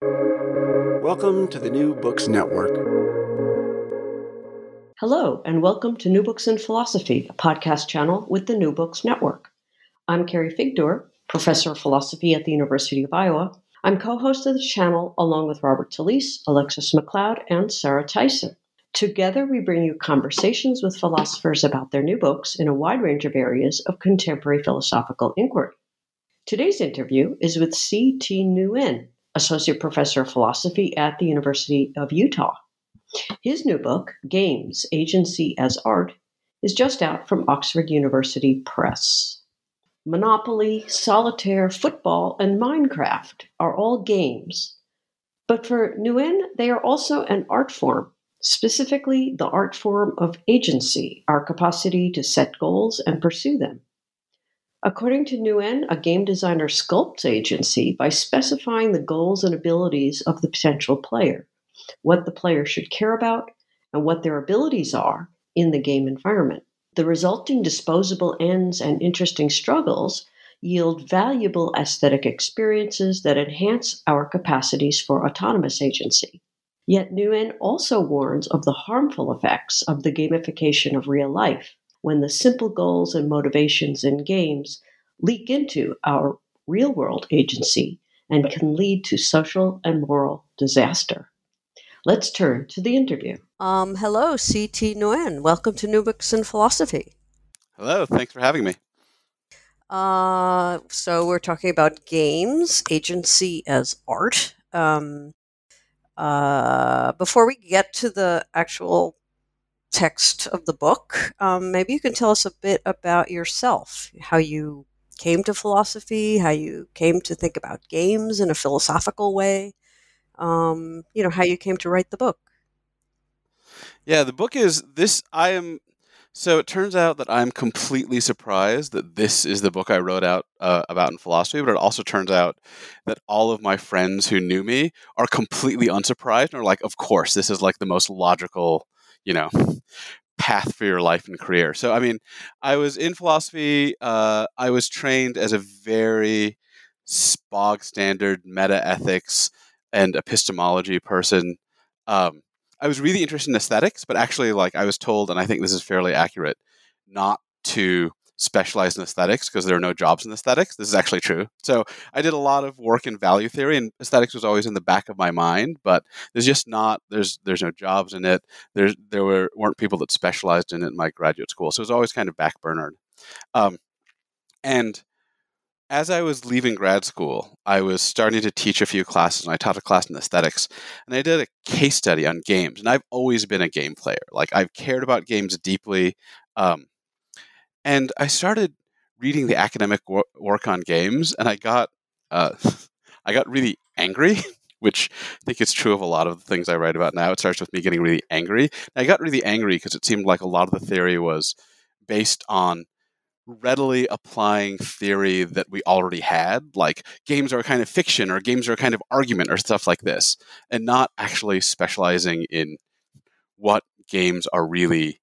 Welcome to the New Books Network. Hello, and welcome to New Books in Philosophy, a podcast channel with the New Books Network. I'm Carrie Figdor, professor of philosophy at the University of Iowa. I'm co host of the channel along with Robert Talisse, Alexis McLeod, and Sarah Tyson. Together, we bring you conversations with philosophers about their new books in a wide range of areas of contemporary philosophical inquiry. Today's interview is with C. Thi Nguyen, Associate Professor of Philosophy at the University of Utah. His new book, Games Agency as Art, is just out from Oxford University Press. Monopoly, Solitaire, Football, and Minecraft are all games. But for Nguyen, they are also an art form, specifically the art form of agency, our capacity to set goals and pursue them. According to Nguyen, a game designer sculpts agency by specifying the goals and abilities of the potential player, what the player should care about, and what their abilities are in the game environment. The resulting disposable ends and interesting struggles yield valuable aesthetic experiences that enhance our capacities for autonomous agency. Yet Nguyen also warns of the harmful effects of the gamification of real life when the simple goals and motivations in games leak into our real world agency and can lead to social and moral disaster. Let's turn to the interview. Um, hello, C. Thi Nguyen. Welcome to New Books in Philosophy. Hello, thanks for having me. Uh, so we're talking about games, agency as art. Um, uh, before we get to the actual text of the book, um, maybe you can tell us a bit about yourself, how you came to philosophy, how you came to think about games in a philosophical way, um, you know, how you came to write the book. Yeah, the book is this. I am. So it turns out that I'm completely surprised that this is the book I wrote out uh, about in philosophy, but it also turns out that all of my friends who knew me are completely unsurprised and are like, of course, this is like the most logical, you know, path for your life and career. So, I mean, I was in philosophy. Uh, I was trained as a very bog standard meta ethics and epistemology person. Um, I was really interested in aesthetics, but actually, like I was told, and I think this is fairly accurate, not to specialize in aesthetics because there are no jobs in aesthetics. This is actually true. So I did a lot of work in value theory, and aesthetics was always in the back of my mind. But there's just not there's there's no jobs in it. There's there were weren't people that specialized in it in my graduate school, so it was always kind of backburnered. Um, and as I was leaving grad school, I was starting to teach a few classes, and I taught a class in aesthetics, and I did a case study on games. And I've always been a game player; like I've cared about games deeply. Um, and I started reading the academic wor- work on games, and I got uh, I got really angry. Which I think is true of a lot of the things I write about now. It starts with me getting really angry. And I got really angry because it seemed like a lot of the theory was based on readily applying theory that we already had, like games are a kind of fiction or games are a kind of argument or stuff like this, and not actually specializing in what games are really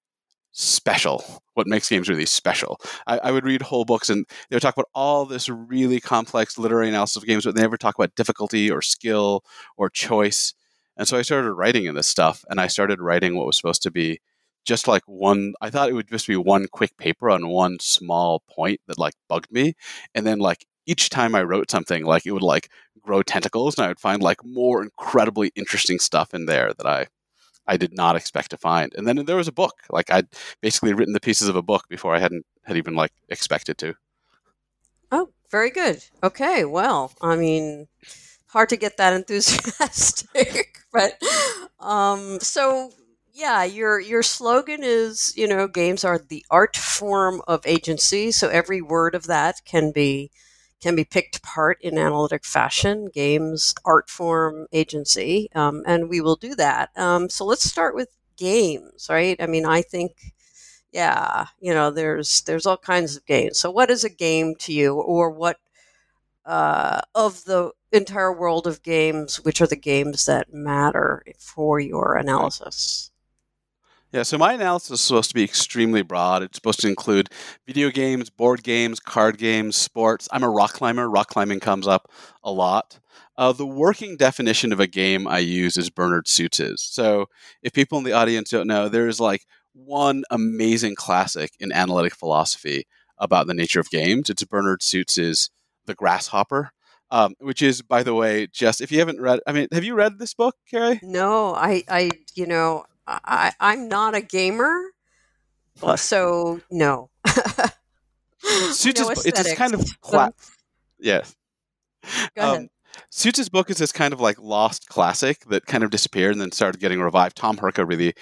special, what makes games really special. I, I, would read whole books and they would talk about all this really complex literary analysis of games, but they never talk about difficulty or skill or choice. And so I started writing in this stuff and I started writing what was supposed to be just like one I thought it would just be one quick paper on one small point that like bugged me. And then like each time I wrote something, like it would like grow tentacles and I would find like more incredibly interesting stuff in there that I I did not expect to find. And then there was a book. Like I'd basically written the pieces of a book before I hadn't had even like expected to. Oh, very good. Okay, well, I mean, hard to get that enthusiastic, but um, so yeah, your your slogan is you know games are the art form of agency. So every word of that can be can be picked apart in analytic fashion games, art form, agency. Um, and we will do that. Um, so let's start with games, right? I mean, I think. Yeah, you know, there's there's all kinds of games. So, what is a game to you, or what uh, of the entire world of games, which are the games that matter for your analysis? Yeah, so my analysis is supposed to be extremely broad. It's supposed to include video games, board games, card games, sports. I'm a rock climber. Rock climbing comes up a lot. Uh, the working definition of a game I use is Bernard Suits's. So if people in the audience don't know, there's like one amazing classic in analytic philosophy about the nature of games. It's Bernard Suits's The Grasshopper. Um, which is, by the way, just if you haven't read, I mean, have you read this book, Carrie? No, I, I, you know, I, I'm not a gamer, so no. Suits no it's this kind of cla- yeah. Go. Um, Suits' book is this kind of like lost classic that kind of disappeared and then started getting revived. Tom Hurka really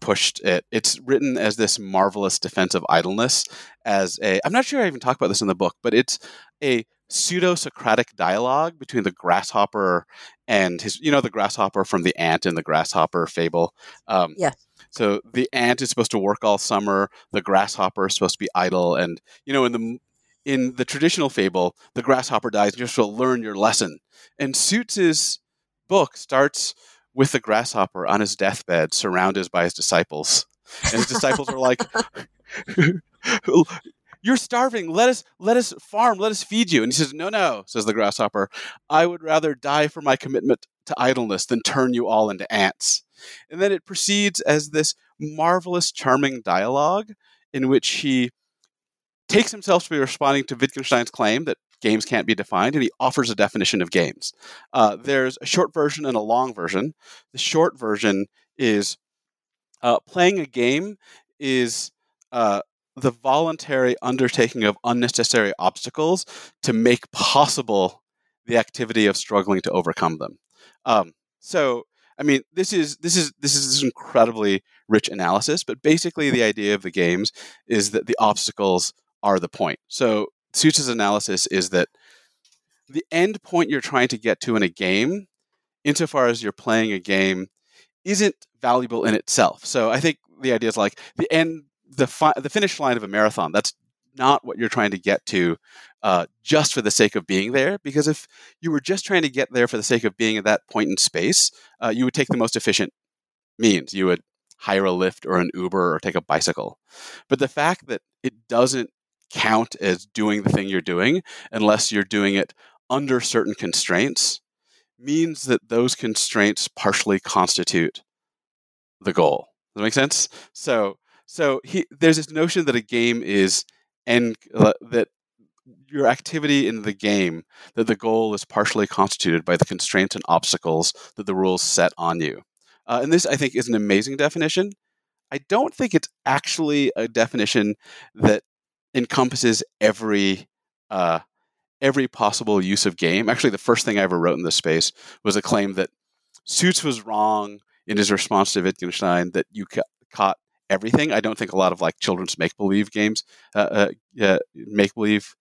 pushed it. It's written as this marvelous defense of idleness. As a, I'm not sure I even talk about this in the book, but it's a pseudo Socratic dialogue between the grasshopper and his, you know, the grasshopper from the ant and the grasshopper fable. Um, yeah. So the ant is supposed to work all summer. The grasshopper is supposed to be idle, and you know, in the in the traditional fable, the grasshopper dies, and you're supposed to learn your lesson. And Suits's book starts with the grasshopper on his deathbed, surrounded by his disciples, and his disciples are like. you're starving. Let us let us farm. Let us feed you. And he says, No, no, says the grasshopper. I would rather die for my commitment to idleness than turn you all into ants. And then it proceeds as this marvelous, charming dialogue in which he takes himself to be responding to Wittgenstein's claim that games can't be defined, and he offers a definition of games. Uh, there's a short version and a long version. The short version is uh, playing a game is uh, the voluntary undertaking of unnecessary obstacles to make possible the activity of struggling to overcome them. Um, so, I mean, this is this is this is incredibly rich analysis, but basically the idea of the games is that the obstacles are the point. So, Suits's analysis is that the end point you're trying to get to in a game, insofar as you're playing a game, isn't valuable in itself. So, I think the idea is like the end the fi- the finish line of a marathon. That's not what you're trying to get to uh, just for the sake of being there. Because if you were just trying to get there for the sake of being at that point in space, uh, you would take the most efficient means. You would hire a Lyft or an Uber or take a bicycle. But the fact that it doesn't count as doing the thing you're doing unless you're doing it under certain constraints means that those constraints partially constitute the goal. Does that make sense? So so he, there's this notion that a game is and uh, that your activity in the game that the goal is partially constituted by the constraints and obstacles that the rules set on you. Uh, and this, I think, is an amazing definition. I don't think it's actually a definition that encompasses every uh, every possible use of game. Actually, the first thing I ever wrote in this space was a claim that Suits was wrong in his response to Wittgenstein that you ca- caught everything. I don't think a lot of like children's make believe games, uh, uh, make believe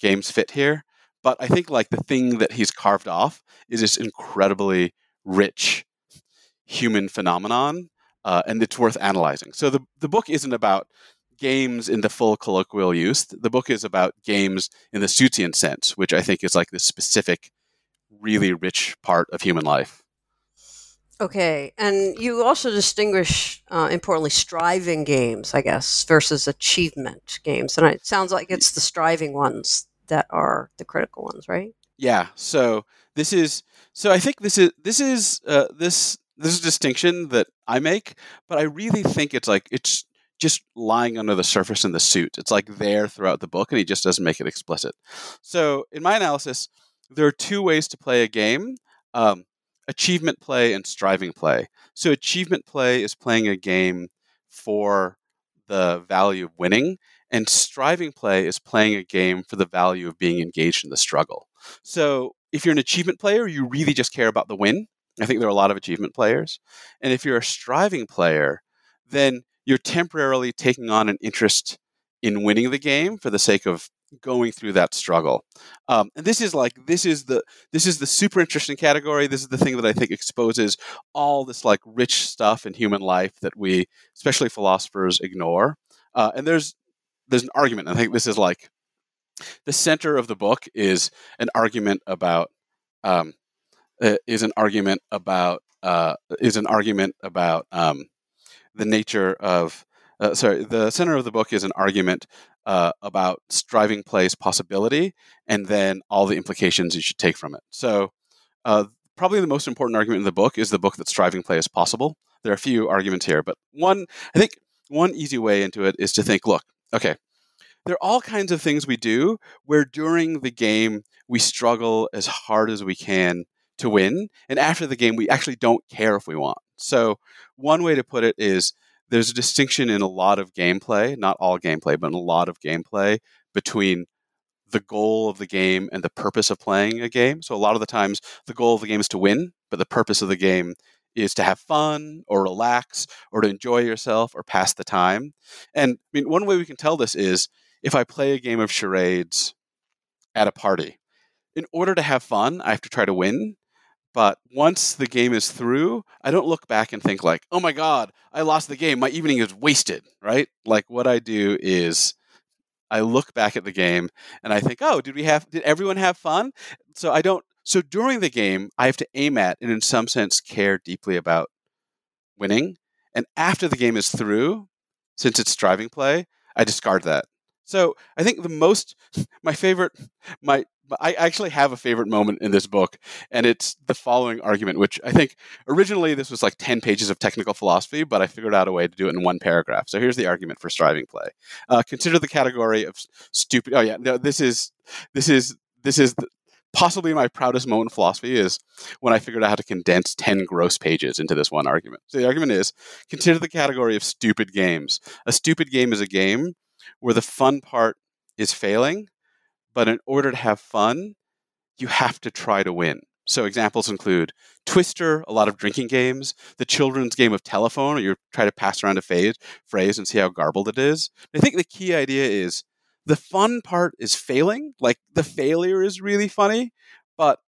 games fit here. But I think like the thing that he's carved off is this incredibly rich human phenomenon, uh, and it's worth analyzing. So the the book isn't about games in the full colloquial use. The book is about games in the Suitsian sense, which I think is like this specific, really rich part of human life. Okay, and you also distinguish, uh, importantly, striving games, I guess, versus achievement games, and it sounds like it's the striving ones that are the critical ones, right? Yeah. So this is so I think this is this is uh, this this is a distinction that I make, but I really think it's like it's just lying under the surface in the suit. It's like there throughout the book, and he just doesn't make it explicit. So in my analysis, there are two ways to play a game. Um, achievement play and striving play. So, achievement play is playing a game for the value of winning, and striving play is playing a game for the value of being engaged in the struggle. So, if you're an achievement player, you really just care about the win. I think there are a lot of achievement players. And if you're a striving player, then you're temporarily taking on an interest in winning the game for the sake of going through that struggle. Um, and this is like this is the this is the super interesting category. This is the thing that I think exposes all this like rich stuff in human life that we, especially philosophers, ignore. Uh, and there's there's an argument. I think this is like the center of the book is an argument about um, uh, is an argument about uh, is an argument about um, the nature of uh, sorry the center of the book is an argument uh, about striving play's possibility and then all the implications you should take from it. So, uh, probably the most important argument in the book is the book that striving play is possible. There are a few arguments here, but one, I think, one easy way into it is to think look, okay, there are all kinds of things we do where during the game we struggle as hard as we can to win, and after the game we actually don't care if we want. So, one way to put it is there's a distinction in a lot of gameplay, not all gameplay, but in a lot of gameplay between the goal of the game and the purpose of playing a game. So a lot of the times the goal of the game is to win, but the purpose of the game is to have fun or relax or to enjoy yourself or pass the time. And I mean one way we can tell this is if I play a game of charades at a party, in order to have fun, I have to try to win. But once the game is through, I don't look back and think like, "Oh my god, I lost the game. My evening is wasted." Right? Like what I do is I look back at the game and I think, "Oh, did we have did everyone have fun?" So I don't so during the game, I have to aim at and in some sense care deeply about winning. And after the game is through, since it's striving play, I discard that. So I think the most, my favorite, my I actually have a favorite moment in this book, and it's the following argument, which I think originally this was like 10 pages of technical philosophy, but I figured out a way to do it in one paragraph. So here's the argument for striving play. Uh, consider the category of stupid. Oh yeah, no, this is this is this is the, possibly my proudest moment in philosophy is when I figured out how to condense 10 gross pages into this one argument. So the argument is consider the category of stupid games. A stupid game is a game where the fun part is failing but in order to have fun, you have to try to win. So examples include Twister, a lot of drinking games, the children's game of telephone, where you try to pass around a phase, phrase and see how garbled it is. I think the key idea is the fun part is failing. Like the failure is really funny, but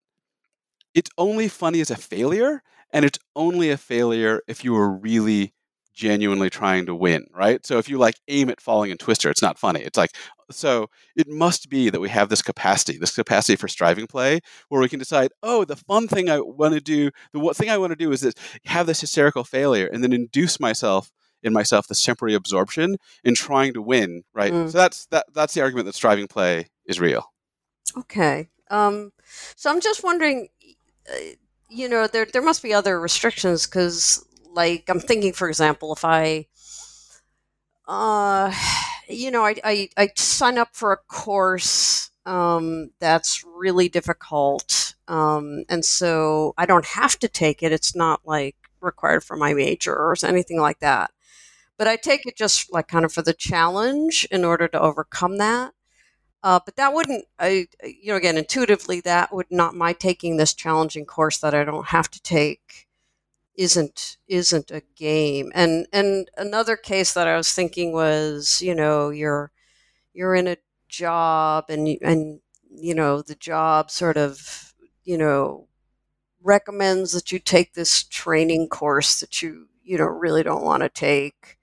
it's only funny as a failure, and it's only a failure if you are really genuinely trying to win, right? So if you like aim at falling in Twister, it's not funny. It's like so it must be that we have this capacity, this capacity for striving play, where we can decide, oh, the fun thing I want to do, the what thing I want to do is this, have this hysterical failure, and then induce myself in myself this temporary absorption in trying to win, right? Mm. So that's that that's the argument that striving play is real. Okay. Um, so I'm just wondering, uh, you know, there there must be other restrictions because like I'm thinking, for example, if I, uh, you know, I, I, I sign up for a course um, that's really difficult, um, and so I don't have to take it. It's not like required for my major or anything like that. But I take it just like kind of for the challenge in order to overcome that. Uh, but that wouldn't, I, you know, again, intuitively, that would not my taking this challenging course that I don't have to take isn't isn't a game. And and another case that I was thinking was, you know, you're you're in a job and and you know the job sort of you know recommends that you take this training course that you you know really don't want to take.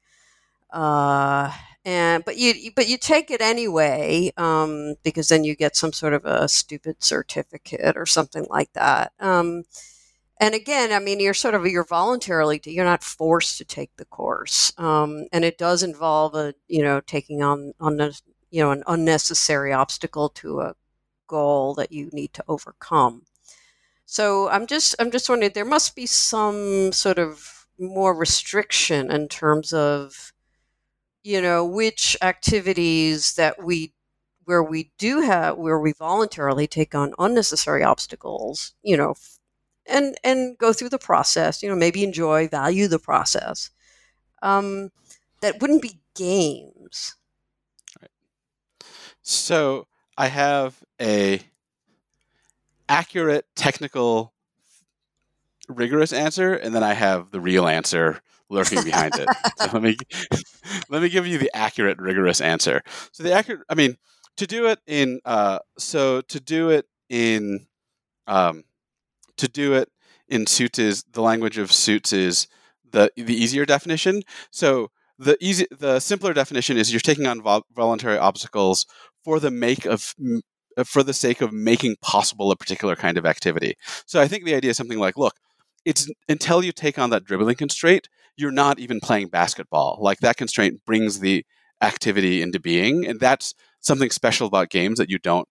Uh, and but you but you take it anyway um, because then you get some sort of a stupid certificate or something like that. Um, and again, I mean, you're sort of you're voluntarily you're not forced to take the course, um, and it does involve a you know taking on on a, you know an unnecessary obstacle to a goal that you need to overcome. So I'm just I'm just wondering there must be some sort of more restriction in terms of you know which activities that we where we do have where we voluntarily take on unnecessary obstacles you know and and go through the process. You know, maybe enjoy, value the process. Um, that wouldn't be games. Right. So I have a accurate, technical, rigorous answer, and then I have the real answer lurking behind it. So let me let me give you the accurate, rigorous answer. So the accurate, I mean, to do it in uh, so to do it in um, to do it in suits is the language of suits is the the easier definition. So the easy the simpler definition is you're taking on vol- voluntary obstacles for the make of uh, for the sake of making possible a particular kind of activity. So I think the idea is something like, look, it's until you take on that dribbling constraint, you're not even playing basketball. Like that constraint brings the activity into being, and that's something special about games that you don't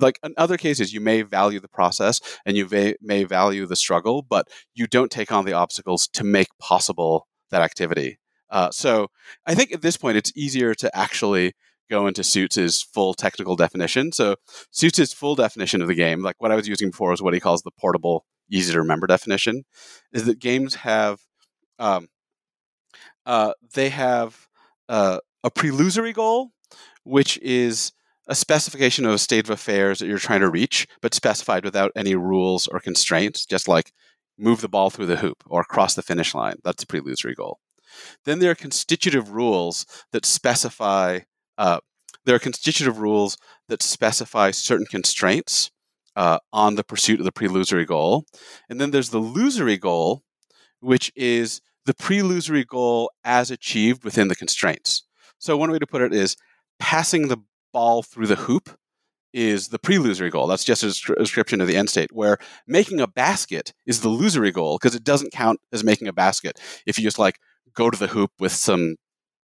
like in other cases you may value the process and you may, may value the struggle but you don't take on the obstacles to make possible that activity. Uh, so i think at this point it's easier to actually go into suits' full technical definition. So suits' full definition of the game like what i was using before is what he calls the portable easy to remember definition is that games have um, uh, they have uh, a prelusory goal which is a specification of a state of affairs that you're trying to reach, but specified without any rules or constraints, just like move the ball through the hoop or cross the finish line. That's a prelusory goal. Then there are constitutive rules that specify. Uh, there are constitutive rules that specify certain constraints uh, on the pursuit of the prelusory goal, and then there's the lusory goal, which is the prelusory goal as achieved within the constraints. So one way to put it is passing the ball through the hoop is the pre-lusory goal. That's just a description of the end state. Where making a basket is the lusory goal because it doesn't count as making a basket if you just like go to the hoop with some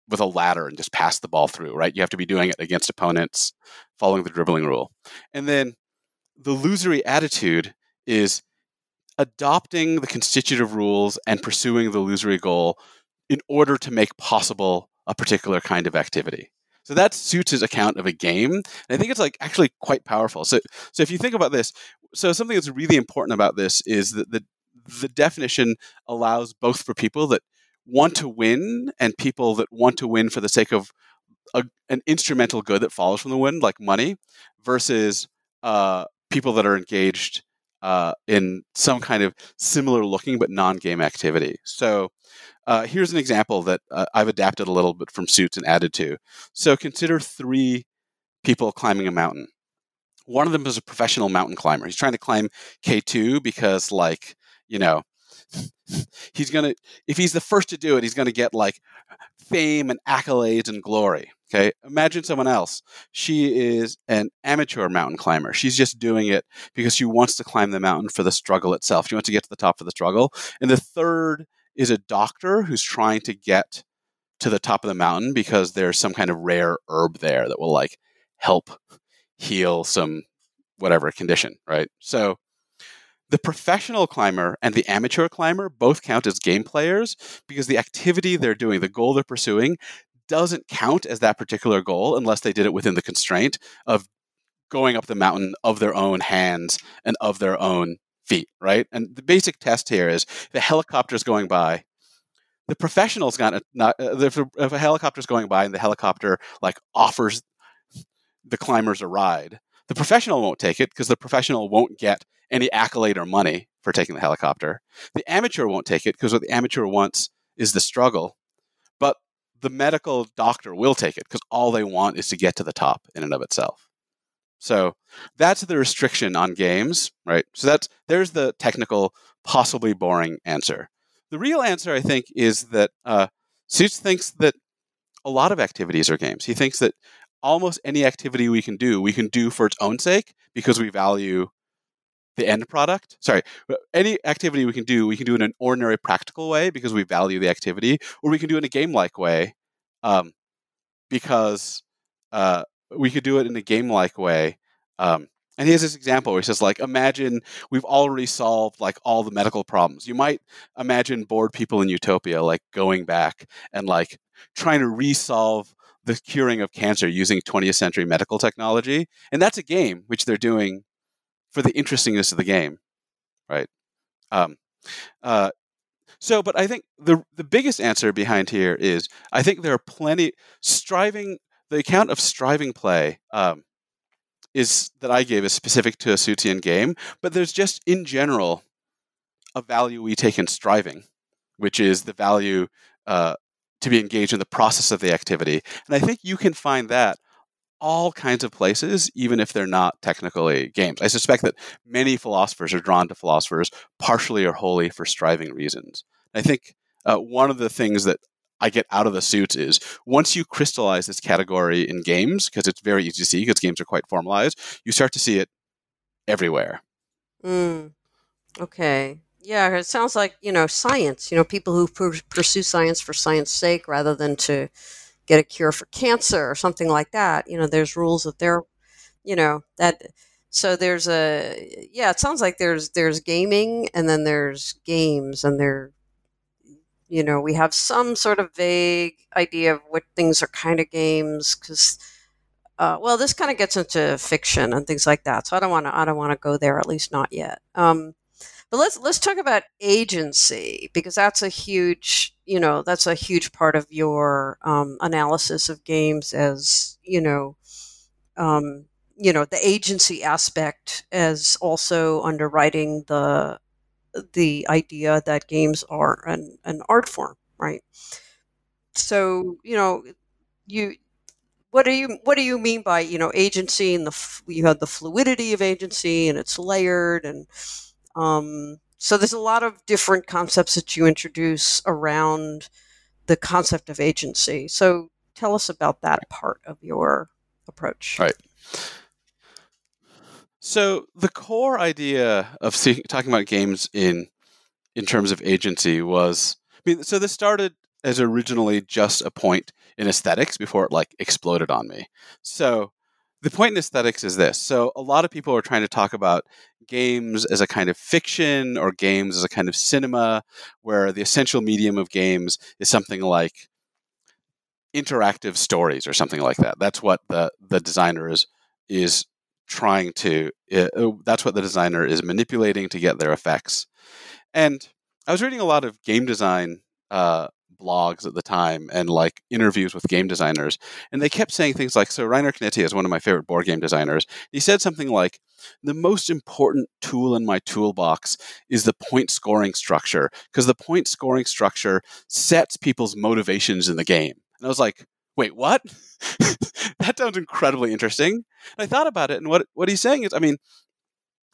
with a ladder and just pass the ball through. Right? You have to be doing it against opponents, following the dribbling rule, and then the losery attitude is adopting the constitutive rules and pursuing the lusory goal in order to make possible a particular kind of activity. So that suits account of a game. And I think it's like actually quite powerful. So so if you think about this, so something that's really important about this is that the the definition allows both for people that want to win and people that want to win for the sake of a, an instrumental good that follows from the win, like money, versus uh, people that are engaged uh, in some kind of similar looking but non game activity. So uh, here's an example that uh, I've adapted a little bit from Suits and added to. So consider three people climbing a mountain. One of them is a professional mountain climber. He's trying to climb K2 because, like, you know, he's going to, if he's the first to do it, he's going to get like fame and accolades and glory. Okay. Imagine someone else. She is an amateur mountain climber. She's just doing it because she wants to climb the mountain for the struggle itself. She wants to get to the top for the struggle. And the third is a doctor who's trying to get to the top of the mountain because there's some kind of rare herb there that will like help heal some whatever condition, right? So the professional climber and the amateur climber both count as game players because the activity they're doing, the goal they're pursuing, doesn't count as that particular goal unless they did it within the constraint of going up the mountain of their own hands and of their own feet, right? And the basic test here is the helicopter is going by. The professional's got not uh, if, a, if a going by and the helicopter like offers the climbers a ride, the professional won't take it because the professional won't get any accolade or money for taking the helicopter. The amateur won't take it because what the amateur wants is the struggle. But the medical doctor will take it because all they want is to get to the top in and of itself. So that's the restriction on games, right? So that's there's the technical, possibly boring answer. The real answer, I think, is that uh, Suits thinks that a lot of activities are games. He thinks that almost any activity we can do, we can do for its own sake because we value the end product. Sorry, any activity we can do, we can do in an ordinary practical way because we value the activity, or we can do in a game-like way um, because uh, we could do it in a game like way. Um, and he has this example where he says, like, imagine we've already solved like all the medical problems. You might imagine bored people in utopia like going back and like trying to resolve the curing of cancer using 20th century medical technology. And that's a game which they're doing for the interestingness of the game, right? Um, uh, so, but I think the the biggest answer behind here is I think there are plenty striving the account of striving play um, is that I gave is specific to a Suitsian game, but there's just in general a value we take in striving, which is the value uh, to be engaged in the process of the activity. And I think you can find that all kinds of places, even if they're not technically games. I suspect that many philosophers are drawn to philosophers partially or wholly for striving reasons. I think uh, one of the things that I get out of the suits is once you crystallize this category in games, because it's very easy to see, because games are quite formalized, you start to see it everywhere. Mm. Okay. Yeah, it sounds like you know science. You know, people who pur- pursue science for science sake rather than to get a cure for cancer or something like that. You know, there's rules that they're, you know, that. So there's a yeah. It sounds like there's there's gaming and then there's games and there, you know, we have some sort of vague idea of what things are kind of games because. Uh, well, this kind of gets into fiction and things like that, so I don't want to. I don't want to go there, at least not yet. Um, but let's let's talk about agency because that's a huge, you know, that's a huge part of your um, analysis of games as you know, um, you know, the agency aspect as also underwriting the the idea that games are an, an art form, right? So you know, you what do you what do you mean by you know agency and the you have the fluidity of agency and it's layered and um, so there's a lot of different concepts that you introduce around the concept of agency. So tell us about that part of your approach. Right. So the core idea of see, talking about games in in terms of agency was, I mean, so this started as originally just a point in aesthetics before it like exploded on me. So the point in aesthetics is this. So a lot of people are trying to talk about games as a kind of fiction or games as a kind of cinema, where the essential medium of games is something like interactive stories or something like that. That's what the the designer is is trying to. Uh, that's what the designer is manipulating to get their effects. And I was reading a lot of game design uh, blogs at the time and like interviews with game designers. And they kept saying things like, so Reiner Knizia is one of my favorite board game designers. He said something like, the most important tool in my toolbox is the point scoring structure because the point scoring structure sets people's motivations in the game. And I was like, wait, what? that sounds incredibly interesting. And I thought about it, and what, what he's saying is, I mean,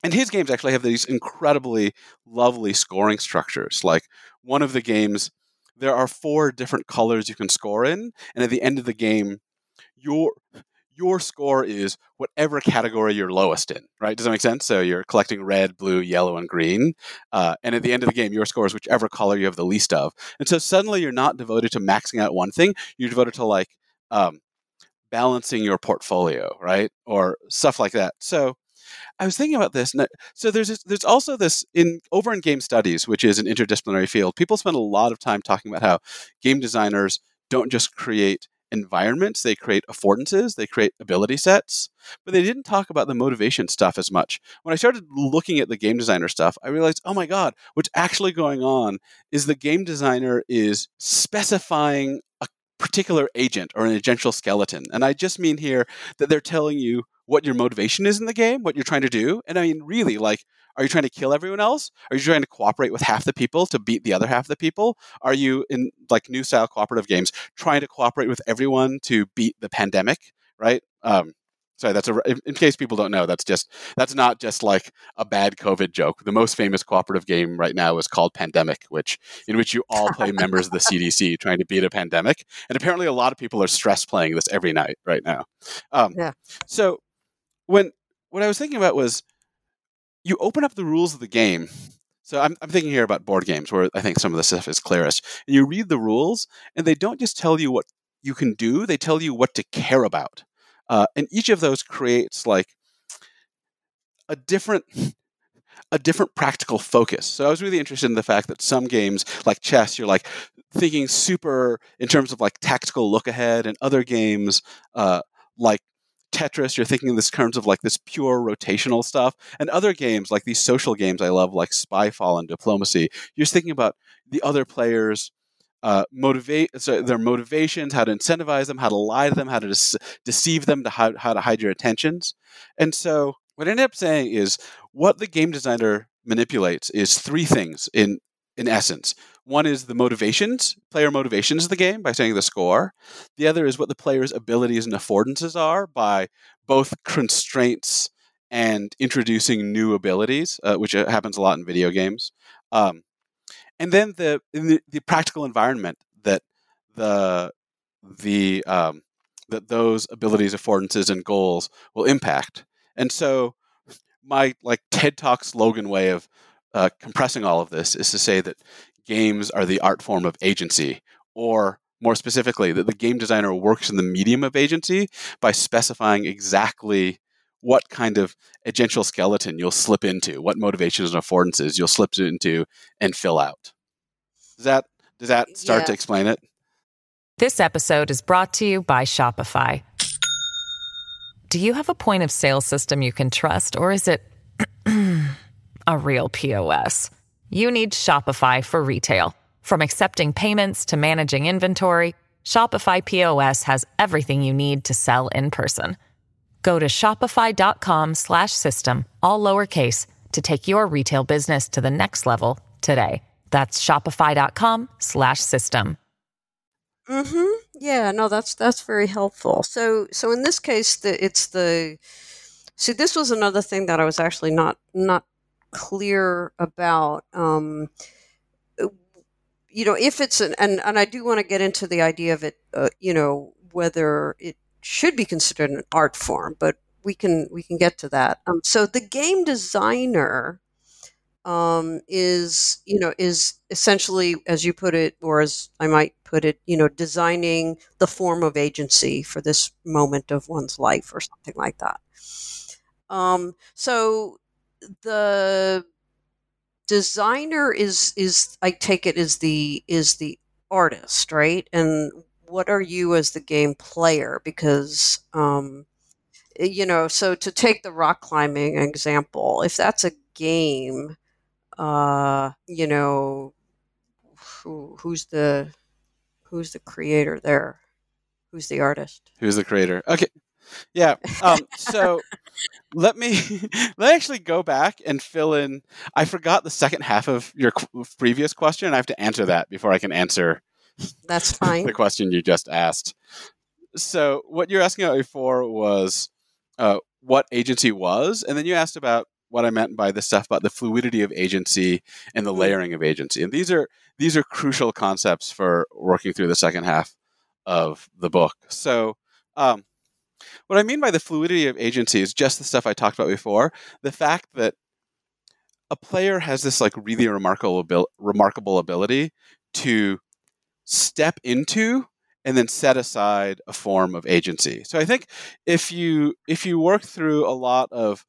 and his games actually have these incredibly lovely scoring structures. Like one of the games there are four different colors you can score in, and at the end of the game, your your score is whatever category you're lowest in, right? Does that make sense? So you're collecting red, blue, yellow, and green. Uh, and at the end of the game, your score is whichever color you have the least of. And so suddenly you're not devoted to maxing out one thing, you're devoted to like um, balancing your portfolio, right? Or stuff like that. So I was thinking about this. And so there's there's also this in over in game studies, which is an interdisciplinary field. People spend a lot of time talking about how game designers don't just create environments, they create affordances, they create ability sets, but they didn't talk about the motivation stuff as much. When I started looking at the game designer stuff, I realized, oh my God, what's actually going on is the game designer is specifying particular agent or an agential skeleton. And I just mean here that they're telling you what your motivation is in the game, what you're trying to do. And I mean, really, like, are you trying to kill everyone else? Are you trying to cooperate with half the people to beat the other half of the people? Are you in like new style cooperative games trying to cooperate with everyone to beat the pandemic? Right? Um, sorry, that's a. In case people don't know, that's just that's not just like a bad COVID joke. The most famous cooperative game right now is called Pandemic, which in which you all play members of the CDC trying to beat a pandemic, and apparently a lot of people are stress playing this every night right now. Um, yeah. So when what I was thinking about was you open up the rules of the game. So I'm, I'm thinking here about board games where I think some of the stuff is clearest. And you read the rules, and they don't just tell you what you can do; they tell you what to care about. Uh, and each of those creates like a different a different practical focus. So I was really interested in the fact that some games like chess, you're like thinking super in terms of like tactical look ahead, and other games uh, like Tetris, you're thinking in this terms of like this pure rotational stuff. And other games, like these social games I love, like Spyfall and Diplomacy, you're thinking about the other players. Uh, motivate so their motivations, how to incentivize them, how to lie to them, how to de- deceive them, to how, how to hide your attentions. And so, what I ended up saying is what the game designer manipulates is three things in in essence. one is the motivations, player motivations of the game by saying the score. The other is what the player's abilities and affordances are by both constraints and introducing new abilities, uh, which uh, happens a lot in video games. Um, and then the, the, the practical environment that the the um, that those abilities, affordances, and goals will impact. And so, my like TED Talk slogan way of uh, compressing all of this is to say that games are the art form of agency, or more specifically, that the game designer works in the medium of agency by specifying exactly what kind of agential skeleton you'll slip into, what motivations and affordances you'll slip into and fill out. Does that does that start Yeah. to explain it? This episode is brought to you by Shopify. Do you have a point of sale system you can trust, or is it a real POS? You need Shopify for retail. From accepting payments to managing inventory, Shopify POS has everything you need to sell in person. Go to shopify.com slash system, all lowercase, to take your retail business to the next level today. That's shopify.com slash system. Mm-hmm. Yeah, no, that's that's very helpful. So so in this case, the it's the see this was another thing that I was actually not not clear about. Um, you know, if it's an and and I do want to get into the idea of it. Uh, you know, whether it should be considered an art form, but we can we can get to that. Um, so the game designer um, is you know is essentially as you put it or as i might put it you know designing the form of agency for this moment of one's life or something like that um, so the designer is is i take it is the is the artist right and what are you as the game player because um, you know so to take the rock climbing example if that's a game uh you know who, who's the who's the creator there who's the artist Who's the creator? Okay. Yeah. Um, so let me let me actually go back and fill in. I forgot the second half of your qu- previous question. I have to answer that before I can answer that's fine the question you just asked. So what you're asking about before was uh, what agency was, and then you asked about what I meant by the stuff about the fluidity of agency and the Mm. layering of agency. And these are these are crucial concepts for working through the second half of the book. So um, what I mean by the fluidity of agency is just the stuff I talked about before. The fact that a player has this like really remarkable abil- remarkable ability to step into and then set aside a form of agency. So I think if you if you work through a lot of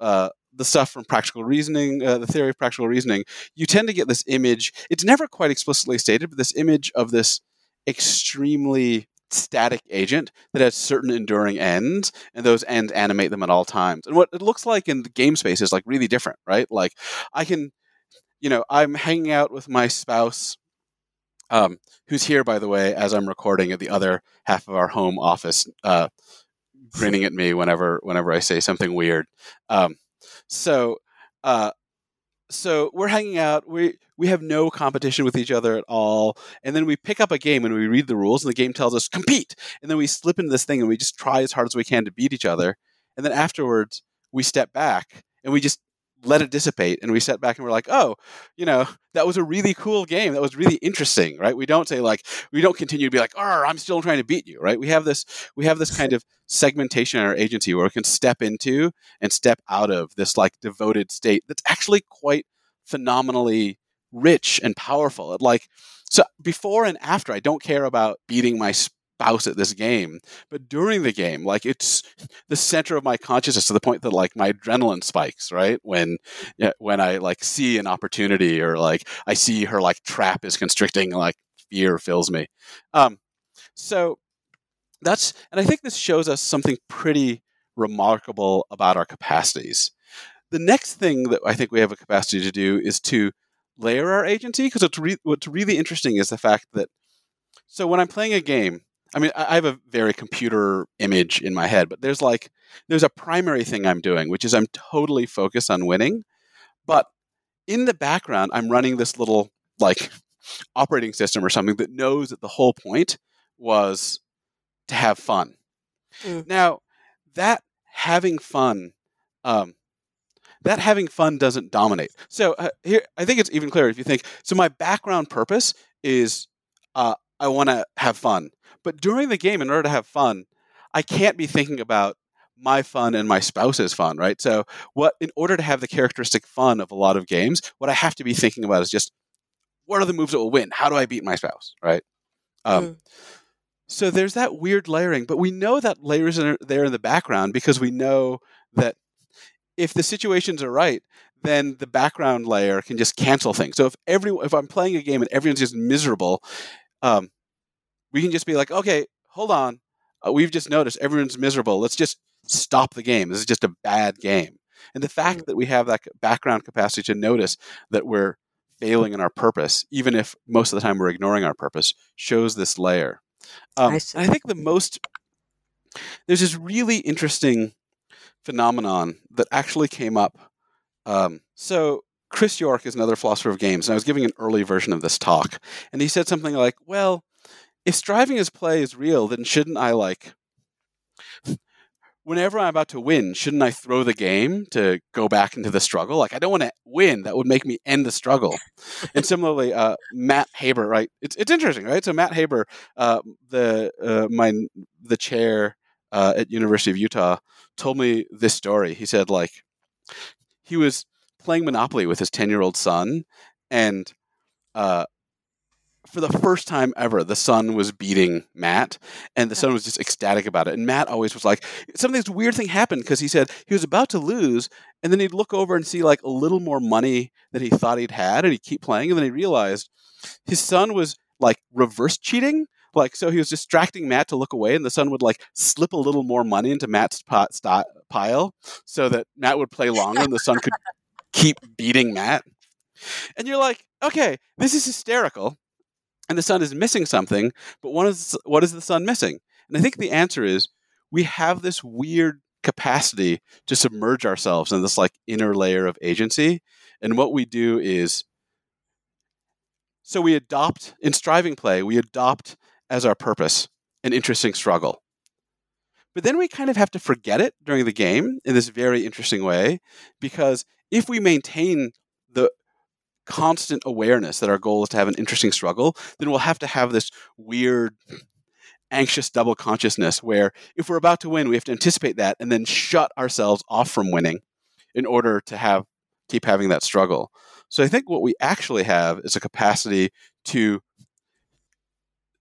uh, the stuff from practical reasoning, uh, the theory of practical reasoning, you tend to get this image. It's never quite explicitly stated, but this image of this extremely static agent that has certain enduring ends, and those ends animate them at all times. And what it looks like in the game space is like really different, right? Like I can, you know, I'm hanging out with my spouse um, who's here, by the way, as I'm recording at the other half of our home office, uh, grinning at me whenever whenever I say something weird. Um, so, uh, so we're hanging out. We we have no competition with each other at all, and then we pick up a game and we read the rules, and the game tells us compete, and then we slip into this thing and we just try as hard as we can to beat each other, and then afterwards we step back and we just let it dissipate and we step back and we're like oh you know that was a really cool game. That was really interesting right? We don't say like we don't continue to be like oh i'm still trying to beat you right? We have this we have this kind of segmentation in our agency where we can step into and step out of this like devoted state that's actually quite phenomenally rich and powerful. It, like so before and after i don't care about beating my spouse at this game but during the game like it's the center of my consciousness to the point that like my adrenaline spikes right? When when i like see an opportunity or like i see her like trap is constricting like fear fills me. Um so that's and i think this shows us something pretty remarkable about our capacities. The next thing that i think we have a capacity to do is to layer our agency because re- what's really interesting is the fact that so when i'm playing a game i mean i have a very computer image in my head but there's like there's a primary thing i'm doing which is i'm totally focused on winning but in the background i'm running this little like operating system or something that knows that the whole point was to have fun. Mm. Now, that having fun, um, that having fun doesn't dominate. So uh, here, I think it's even clearer if you think. So my background purpose is uh, I want to have fun, but during the game, in order to have fun, I can't be thinking about my fun and my spouse's fun, right? So what in order to have the characteristic fun of a lot of games, what I have to be thinking about is just what are the moves that will win? How do I beat my spouse, right? Um, Mm. So there's that weird layering, but we know that layers are there in the background because we know that if the situations are right, then the background layer can just cancel things. So if every if I'm playing a game and everyone's just miserable, um, we can just be like, okay, hold on, uh, we've just noticed everyone's miserable. Let's just stop the game. This is just a bad game. And the fact Mm. that we have that background capacity to notice that we're failing in our purpose, even if most of the time we're ignoring our purpose, shows this layer. Um, I I. I think the most there's this really interesting phenomenon that actually came up. Um, so Chris Yorke is another philosopher of games, and I was giving an early version of this talk, and he said something like, "Well, if striving as play is real, then shouldn't I like?" Whenever I'm about to win, shouldn't I throw the game to go back into the struggle? Like I don't want to win; that would make me end the struggle. and similarly, uh, Matt Haber, right? It's it's interesting, right? So Matt Haber, uh, the uh, my the chair uh, at University of Utah, told me this story. He said like he was playing Monopoly with his ten year old son, and uh, for the first time ever, the son was beating Matt, and the son was just ecstatic about it. And Matt always was like, something this weird thing happened because he said he was about to lose, and then he'd look over and see like a little more money than he thought he'd had, and he'd keep playing, and then he realized his son was like reverse cheating. Like so, he was distracting Matt to look away, and the son would like slip a little more money into Matt's pot sti- pile, so that Matt would play longer, and the son could keep beating Matt. And you're like, okay, this is hysterical, and the son is missing something. But what is what is the son missing? And I think the answer is we have this weird capacity to submerge ourselves in this like inner layer of agency, and what we do is so we adopt in striving play, we adopt as our purpose an interesting struggle. But then we kind of have to forget it during the game in this very interesting way because if we maintain the constant awareness that our goal is to have an interesting struggle, then we'll have to have this weird anxious double consciousness where if we're about to win, we have to anticipate that and then shut ourselves off from winning in order to have keep having that struggle. So I think what we actually have is a capacity to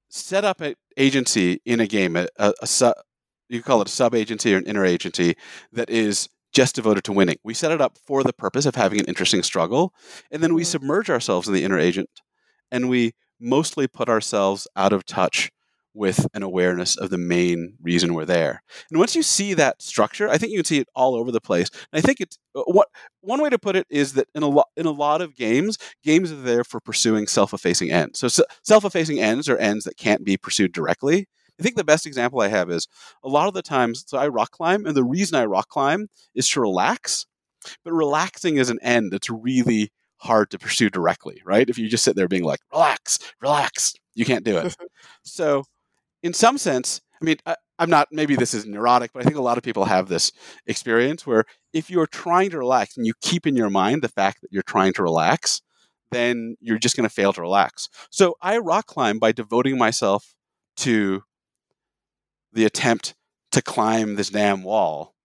set up an agency in a game, a, a, a you call it a sub agency or an inner agency that is just devoted to winning. We set it up for the purpose of having an interesting struggle, and then we Mhm. submerge ourselves in the inner agent, and we mostly put ourselves out of touch with an awareness of the main reason we're there. And once you see that structure, I think you can see it all over the place. And I think it's uh, what one way to put it is that in a lot in a lot of games, games are there for pursuing self-effacing ends. So s- self-effacing ends are ends that can't be pursued directly. I think the best example I have is a lot of the times. So I rock climb, and the reason I rock climb is to relax. But relaxing is an end that's really hard to pursue directly, right? If you just sit there being like, relax, relax, you can't do it. so, in some sense, I mean, I, I'm not, maybe this is neurotic, but I think a lot of people have this experience where if you're trying to relax and you keep in your mind the fact that you're trying to relax, then you're just going to fail to relax. So, I rock climb by devoting myself to the attempt to climb this damn wall.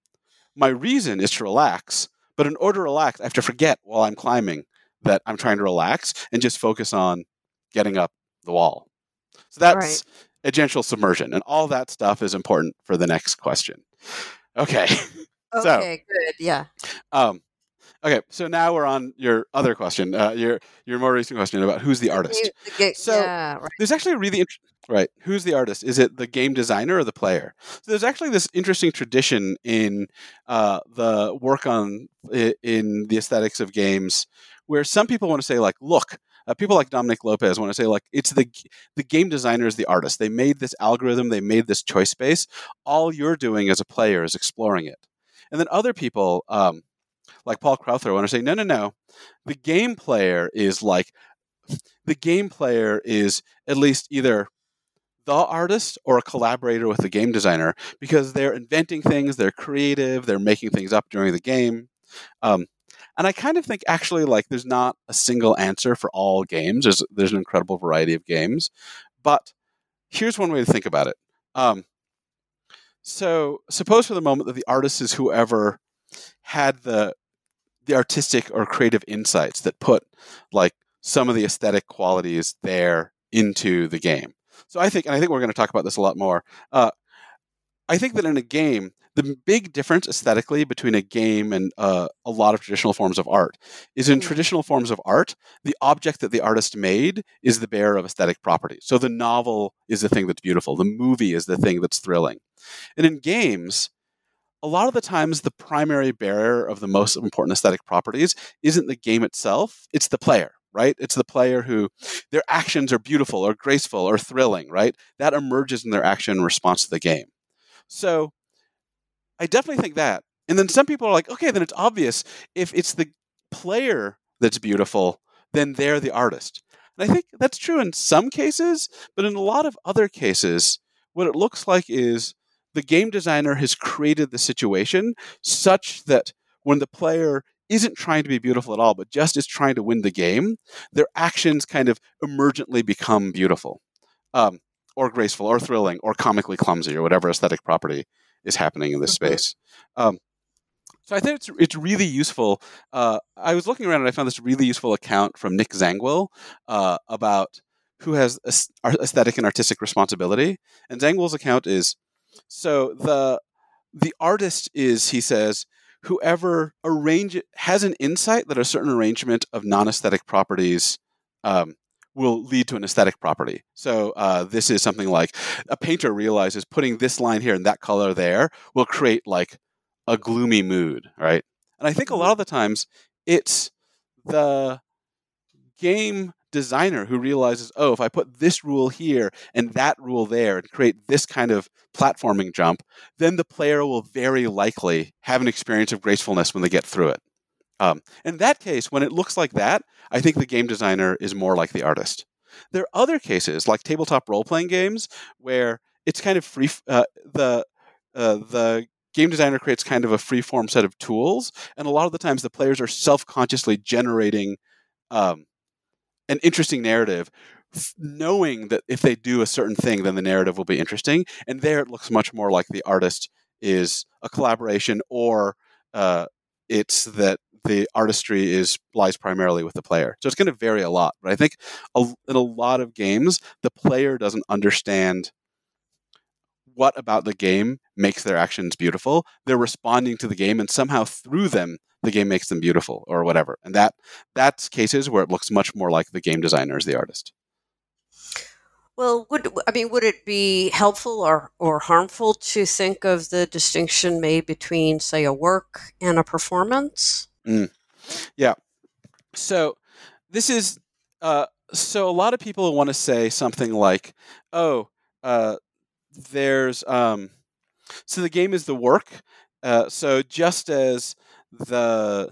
My reason is to relax, but in order to relax, I have to forget while I'm climbing that I'm trying to relax and just focus on getting up the wall. So that's Right. agential submersion, and all that stuff is important for the next question. Okay. So- Okay, good. Yeah. Um, okay. So now we're on your other question, uh, your your more recent question about who's the artist. The- the So- yeah, right. There's actually a really int- right. Who's the artist? Is it the game designer or the player? So there's actually this interesting tradition in uh, the work on in the aesthetics of games, where some people want to say like, look, uh, people like Dominic Lopes want to say like, it's the the game designer is the artist. They made this algorithm. They made this choice space. All you're doing as a player is exploring it. And then other people, um, like Paul Crowther, want to say, no, no, no. The game player is like the game player is at least either the artist or a collaborator with the game designer because they're inventing things, they're creative, they're making things up during the game. Um, and I kind of think actually like there's not a single answer for all games. There's there's an incredible variety of games, but here's one way to think about it. Um, so suppose for the moment that the artist is whoever had the the artistic or creative insights that put like some of the aesthetic qualities there into the game. So I think, and I think we're going to talk about this a lot more. Uh, I think that in a game, the big difference aesthetically between a game and uh, a lot of traditional forms of art is in mm. traditional forms of art, the object that the artist made is the bearer of aesthetic property. So the novel is the thing that's beautiful, the movie is the thing that's thrilling. And in games, a lot of the times the primary bearer of the most important aesthetic properties isn't the game itself, it's the player right? It's the player who their actions are beautiful or graceful or thrilling, right? That emerges in their action response to the game. So I definitely think that. And then some people are like, okay, then it's obvious if it's the player that's beautiful, then they're the artist. And I think that's true in some cases, but in a lot of other cases, what it looks like is the game designer has created the situation such that when the player isn't trying to be beautiful at all, but just is trying to win the game, their actions kind of emergently become beautiful, um, or graceful, or thrilling, or comically clumsy, or whatever aesthetic property is happening in this mm-hmm. space. Um, so I think it's it's really useful. Uh, I was looking around and I found this really useful account from Nick Zangwill uh, about who has aesthetic and artistic responsibility. And Zangwill's account is so the the artist is he says whoever arrange has an insight that a certain arrangement of non-aesthetic properties um, will lead to an aesthetic property. So uh, this is something like a painter realizes putting this line here and that color there will create like a gloomy mood, right? And I think a lot of the times it's the game designer who realizes, oh, if I put this rule here and that rule there and create this kind of platforming jump, then the player will very likely have an experience of gracefulness when they get through it. Um, in that case, when it looks like that, I think the game designer is more like the artist. There are other cases, like tabletop role playing games, where it's kind of free. Uh, the uh, the game designer creates kind of a free form set of tools, and a lot of the times the players are self consciously generating um, an interesting narrative knowing that if they do a certain thing then the narrative will be interesting and there it looks much more like the artist is a collaboration or uh, it's that the artistry is lies primarily with the player. So it's going to vary a lot but i think a, in a lot of games the player doesn't understand what about the game makes their actions beautiful they're responding to the game and somehow through them the game makes them beautiful or whatever. And that that's cases where it looks much more like the game designer is the artist. Well, would I mean would it be helpful or, or harmful to think of the distinction made between, say, a work and a performance? Mm. Yeah. So this is uh, so a lot of people want to say something like, "Oh, uh, there's um, so the game is the work." Uh, so just as the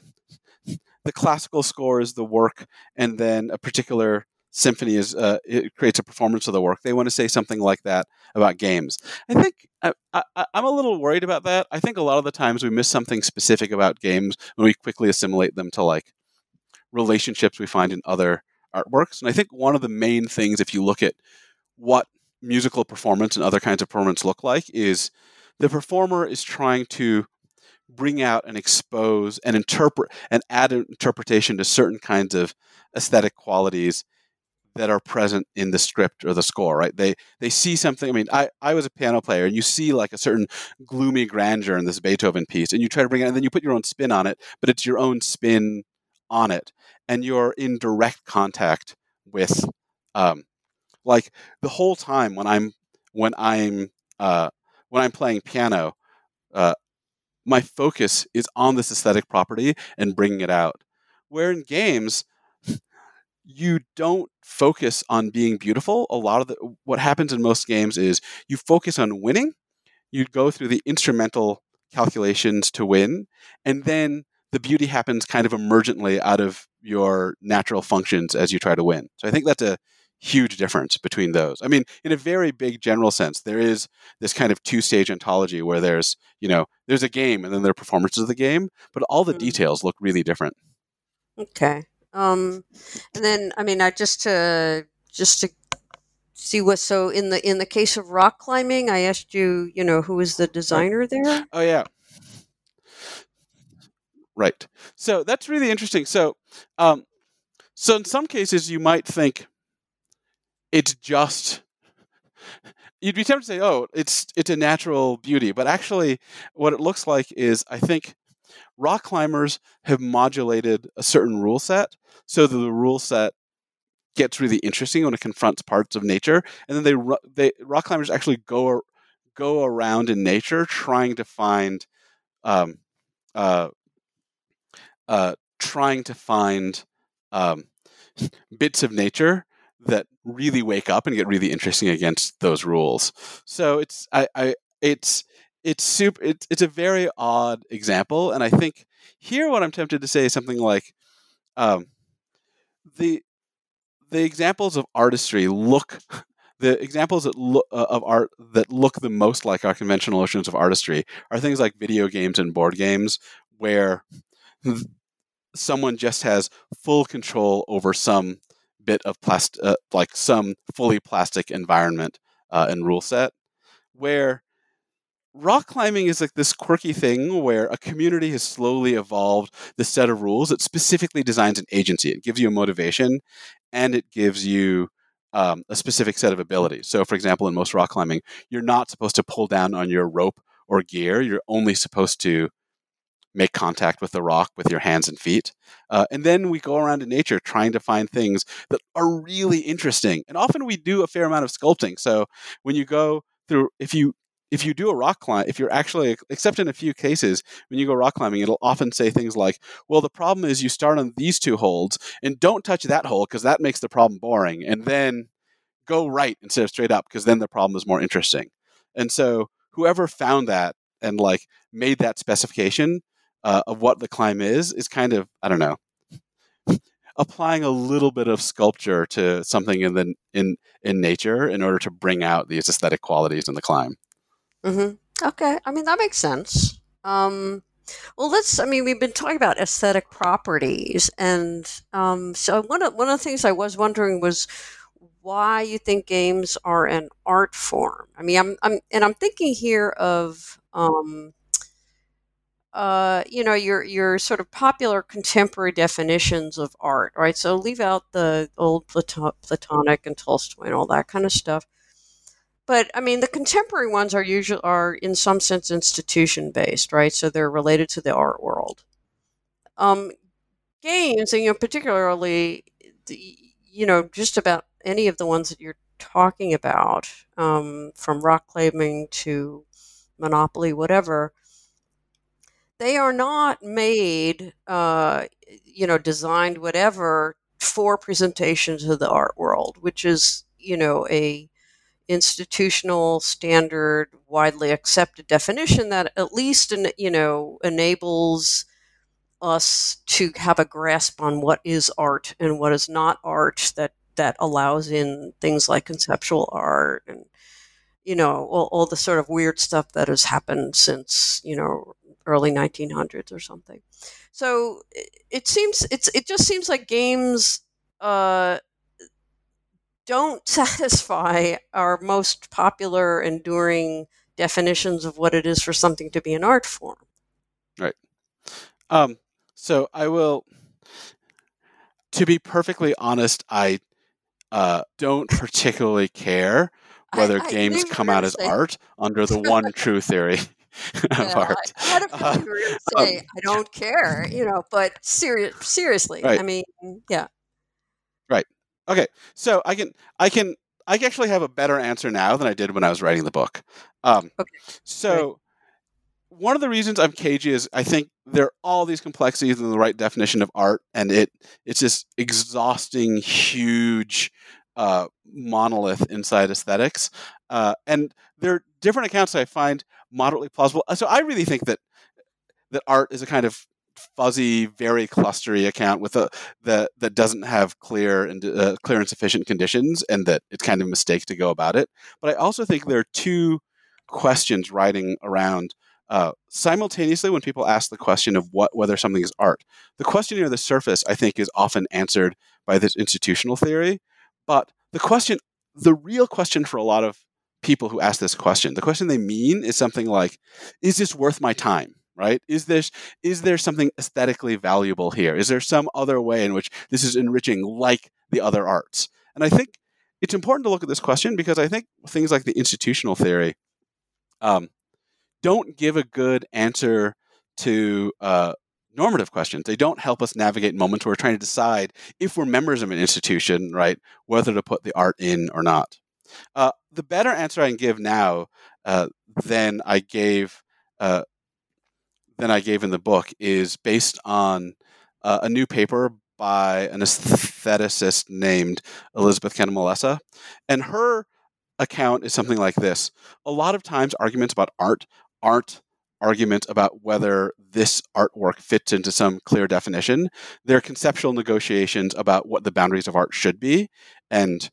the classical score is the work, and then a particular symphony is uh, it creates a performance of the work. They want to say something like that about games. I think I, am a little worried about that. I think a lot of the times we miss something specific about games when we quickly assimilate them to like relationships we find in other artworks. And I think one of the main things, if you look at what musical performance and other kinds of performance look like, is the performer is trying to bring out and expose and interpret and add an interpretation to certain kinds of aesthetic qualities that are present in the script or the score right? They they see something i mean i i was a piano player and you see like a certain gloomy grandeur in this beethoven piece and you try to bring it and then you put your own spin on it but it's your own spin on it and you're in direct contact with um like the whole time when i'm when i'm uh when i'm playing piano uh, my focus is on this aesthetic property and bringing it out. Where in games, you don't focus on being beautiful. A lot of the, what happens in most games is you focus on winning. You go through the instrumental calculations to win, and then the beauty happens kind of emergently out of your natural functions as you try to win. So I think that's a huge difference between those. I mean, in a very big general sense, there is this kind of two-stage ontology where there's, you know, there's a game and then there are performances of the game, but all the Mhm. details look really different. Okay. Um, and then I mean, I just to just to see what. So in the in the case of rock climbing, I asked you, you know, who is the designer there? Oh yeah. Right. So that's really interesting. So, um, so in some cases, you might think it's just. You'd be tempted to say, "Oh, it's it's a natural beauty," but actually, what it looks like is, I think, rock climbers have modulated a certain rule set so that the rule set gets really interesting when it confronts parts of nature, and then they they rock climbers actually go go around in nature trying to find um, uh, uh, trying to find um, bits of nature that really wake up and get really interesting against those rules. So it's I, I it's it's super it's it's a very odd example, and I think here what I'm tempted to say is something like um, the the examples of artistry look the examples that look, uh, of art that look the most like our conventional notions of artistry are things like video games and board games where someone just has full control over some bit of plastic uh, like some fully plastic environment uh, and rule set where rock climbing is like this quirky thing where a community has slowly evolved the set of rules that specifically designs an agency it gives you a motivation and it gives you um, a specific set of abilities. So, for example, in most rock climbing, you're not supposed to pull down on your rope or gear. You're only supposed to make contact with the rock with your hands and feet. Uh, and then we go around in nature trying to find things that are really interesting. And often we do a fair amount of sculpting. So when you go through, if you if you do a rock climb, if you're actually, except in a few cases, when you go rock climbing, it'll often say things like, well, the problem is you start on these two holds and don't touch that hole because that makes the problem boring. And then go right instead of straight up because then the problem is more interesting. And so whoever found that and like made that specification uh, of what the climb is, is kind of, I don't know, applying a little bit of sculpture to something in the in in nature in order to bring out these aesthetic qualities in the climb. hmm Okay, I mean that makes sense. Um, well, let's. I mean, we've been talking about aesthetic properties, and um, so one of one of the things I was wondering was why you think games are an art form. I mean, I'm, I'm and I'm thinking here of um, uh, you know, your your sort of popular contemporary definitions of art, right? So leave out the old Plato- Platonic and Tolstoy and all that kind of stuff. But I mean, the contemporary ones are usually are in some sense institution based, right? So they're related to the art world. Um, games, and you know, particularly, the, you know, just about any of the ones that you're talking about, um, from rock climbing to Monopoly, whatever, they are not made, uh, you know, designed whatever for presentation to the art world, which is, you know, a institutional standard widely accepted definition that at least you know enables us to have a grasp on what is art and what is not art that that allows in things like conceptual art and you know all, all the sort of weird stuff that has happened since you know early 1900s or something. So it, it seems it's it just seems like games uh, don't satisfy our most popular enduring definitions of what it is for something to be an art form. Right. Um, so I will, to be perfectly honest, I uh, don't particularly care whether I- I games knew you were come out as art under the one true theory Yeah, I- art. I, had a feeling you were going to Um, I don't care, you know, but serious, seriously, Right. I mean, yeah, Right. Okay, so I can I can I actually have a better answer now than I did when I was writing the book. Um, Okay, So one of the reasons I'm cagey is I think there are all these complexities in the right definition of art, and it it's this exhausting, huge uh, monolith inside aesthetics. Uh, and there are different accounts I find moderately plausible. So I really think that that art is a kind of fuzzy, very clustery account with a that that doesn't have clear and uh, clear and sufficient conditions, and that it's kind of a mistake to go about it. But I also think there are two questions riding around uh, simultaneously when people ask the question of what whether something is art. The question near the surface, I think, is often answered by this institutional theory, but the question, the real question for a lot of people who ask this question, the question they mean is something like, "Is this worth my time?" right is there is there something aesthetically valuable here is there some other way in which this is enriching like the other arts and i think it's important to look at this question because i think things like the institutional theory um, don't give a good answer to uh, normative questions. They don't help us navigate moments where we're trying to decide if we're members of an institution, right, whether to put the art in or not. Uh, the better answer I can give now uh, than I gave uh, than I gave in the book is based on uh, a new paper by an aestheticist named Elizabeth Cantalamessa, and her account is something like this. A lot of times, arguments about art aren't arguments about whether this artwork fits into some clear definition. They're conceptual negotiations about what the boundaries of art should be. And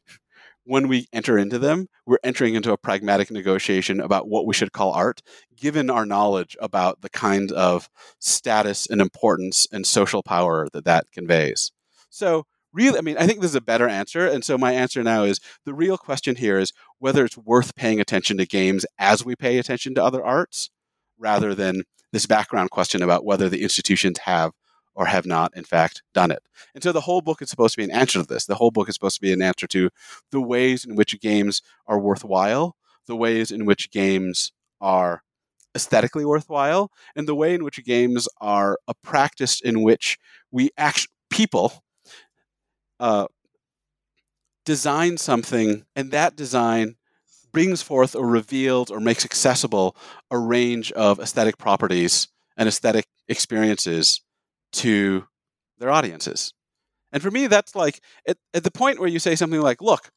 when we enter into them, we're entering into a pragmatic negotiation about what we should call art, given our knowledge about the kind of status and importance and social power that that conveys. So, really, I mean, I think this is a better answer. And so my answer now is the real question here is whether it's worth paying attention to games as we pay attention to other arts, rather than this background question about whether the institutions have or have not, in fact, done it. And so the whole book is supposed to be an answer to this. The whole book is supposed to be an answer to the ways in which games are worthwhile, the ways in which games are aesthetically worthwhile, and the way in which games are a practice in which we actually people uh, design something, and that design brings forth or reveals or makes accessible a range of aesthetic properties and aesthetic experiences to their audiences. And for me, that's like at, at, the point where you say something like, look,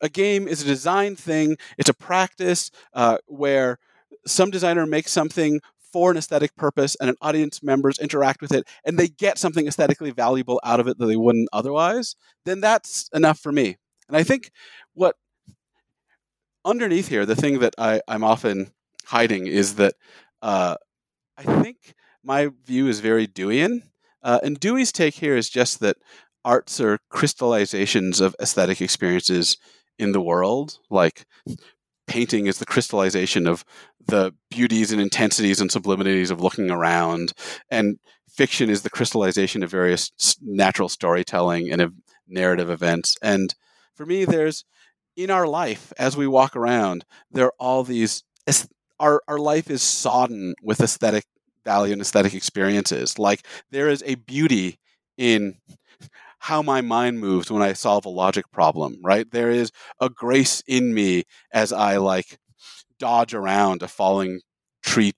a game is a design thing, it's a practice uh, where some designer makes something for an aesthetic purpose and an audience members interact with it and they get something aesthetically valuable out of it that they wouldn't otherwise, then that's enough for me. And I think what underneath here, the thing that I, am often hiding is that uh, I think my view is very Deweyan. Uh, and Dewey's take here is just that arts are crystallizations of aesthetic experiences in the world. Like painting is the crystallization of the beauties and intensities and sublimities of looking around, and fiction is the crystallization of various natural storytelling and of narrative events. And for me, there's in our life as we walk around, there are all these. Our our life is sodden with aesthetic value and aesthetic experiences. Like there is a beauty in how my mind moves when I solve a logic problem, right? There is a grace in me as I like dodge around a falling tree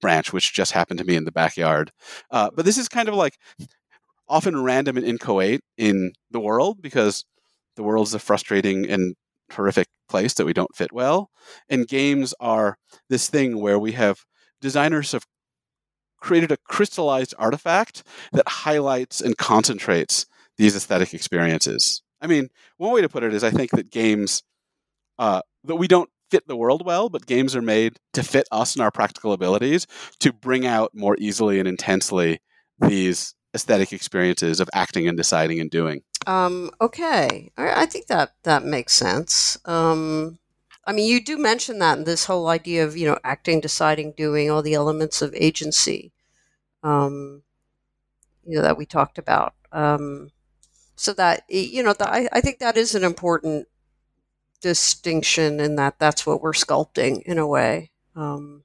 branch, which just happened to me in the backyard. Uh, but this is kind of like often random and inchoate in the world because the world is a frustrating and horrific place that we don't fit well. And games are this thing where we have designers have created a crystallized artifact that highlights and concentrates these aesthetic experiences. I mean, one way to put it is I think that games uh, that we don't fit the world well, but games are made to fit us and our practical abilities to bring out more easily and intensely these aesthetic experiences of acting and deciding and doing. Um, okay, I, think that that makes sense. Um, I mean, you do mention that in this whole idea of you know acting, deciding, doing, all the elements of agency. Um, you know that we talked about. Um, so that you know, the, I, I think that is an important distinction in that that's what we're sculpting in a way. Um,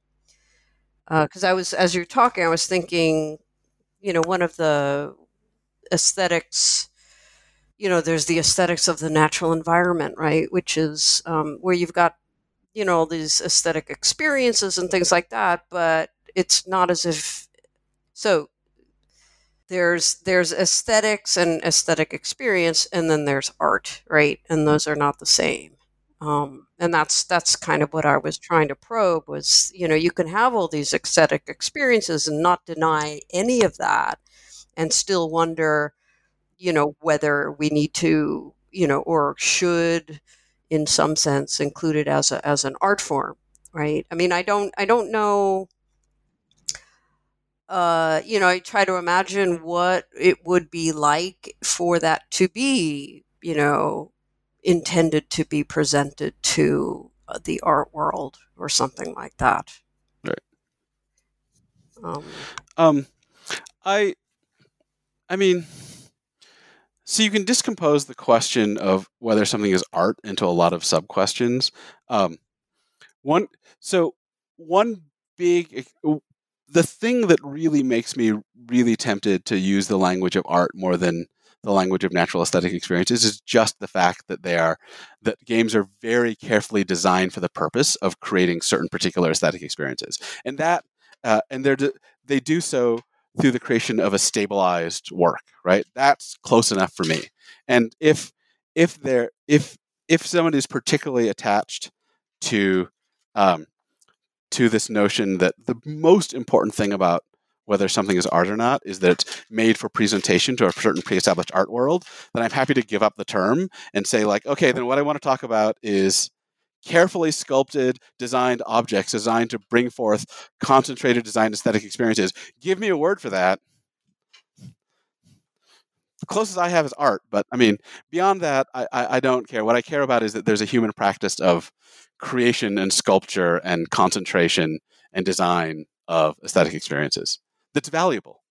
because uh, I was as you're talking, I was thinking, you know, one of the aesthetics you know, there's the aesthetics of the natural environment, right? Which is um, where you've got, you know, all these aesthetic experiences and things like that, but it's not as if so there's there's aesthetics and aesthetic experience and then there's art right and those are not the same Um, and that's that's kind of what I was trying to probe was you know you can have all these aesthetic experiences and not deny any of that, and still wonder, you know, whether we need to you know or should, in some sense, include it as a as an art form, right? I mean, I don't I don't know. Uh, you know, I try to imagine what it would be like for that to be, you know, intended to be presented to uh, the art world or something like that. Right. Um, Um, I, I mean, so you can discompose the question of whether something is art into a lot of sub questions. Um, one, so one big, the thing that really makes me really tempted to use the language of art more than the language of natural aesthetic experiences is just the fact that they are that games are very carefully designed for the purpose of creating certain particular aesthetic experiences, and that uh, and they're they do so through the creation of a stabilized work. Right, that's close enough for me. And if if there if if someone is particularly attached to um, to this notion that the most important thing about whether something is art or not is that it's made for presentation to a certain pre-established art world, then I'm happy to give up the term and say like, okay, then what I want to talk about is carefully sculpted, designed objects designed to bring forth concentrated design aesthetic experiences. Give me a word for that. The closest I have is art, but I mean, beyond that, I, I, I don't care. What I care about is that there's a human practice of creation and sculpture and concentration and design of aesthetic experiences that's valuable,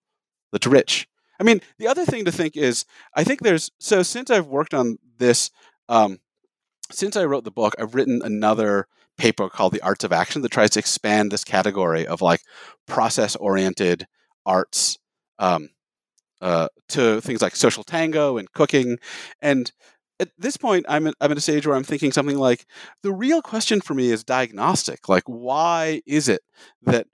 that's rich. I mean, the other thing to think is, I think there's so since I've worked on this, um, since I wrote the book, I've written another paper called The Arts of Action that tries to expand this category of like process oriented arts um, uh, to things like social tango and cooking. And at this point, I'm, I'm at a stage where I'm thinking something like the real question for me is diagnostic. Like, why is it that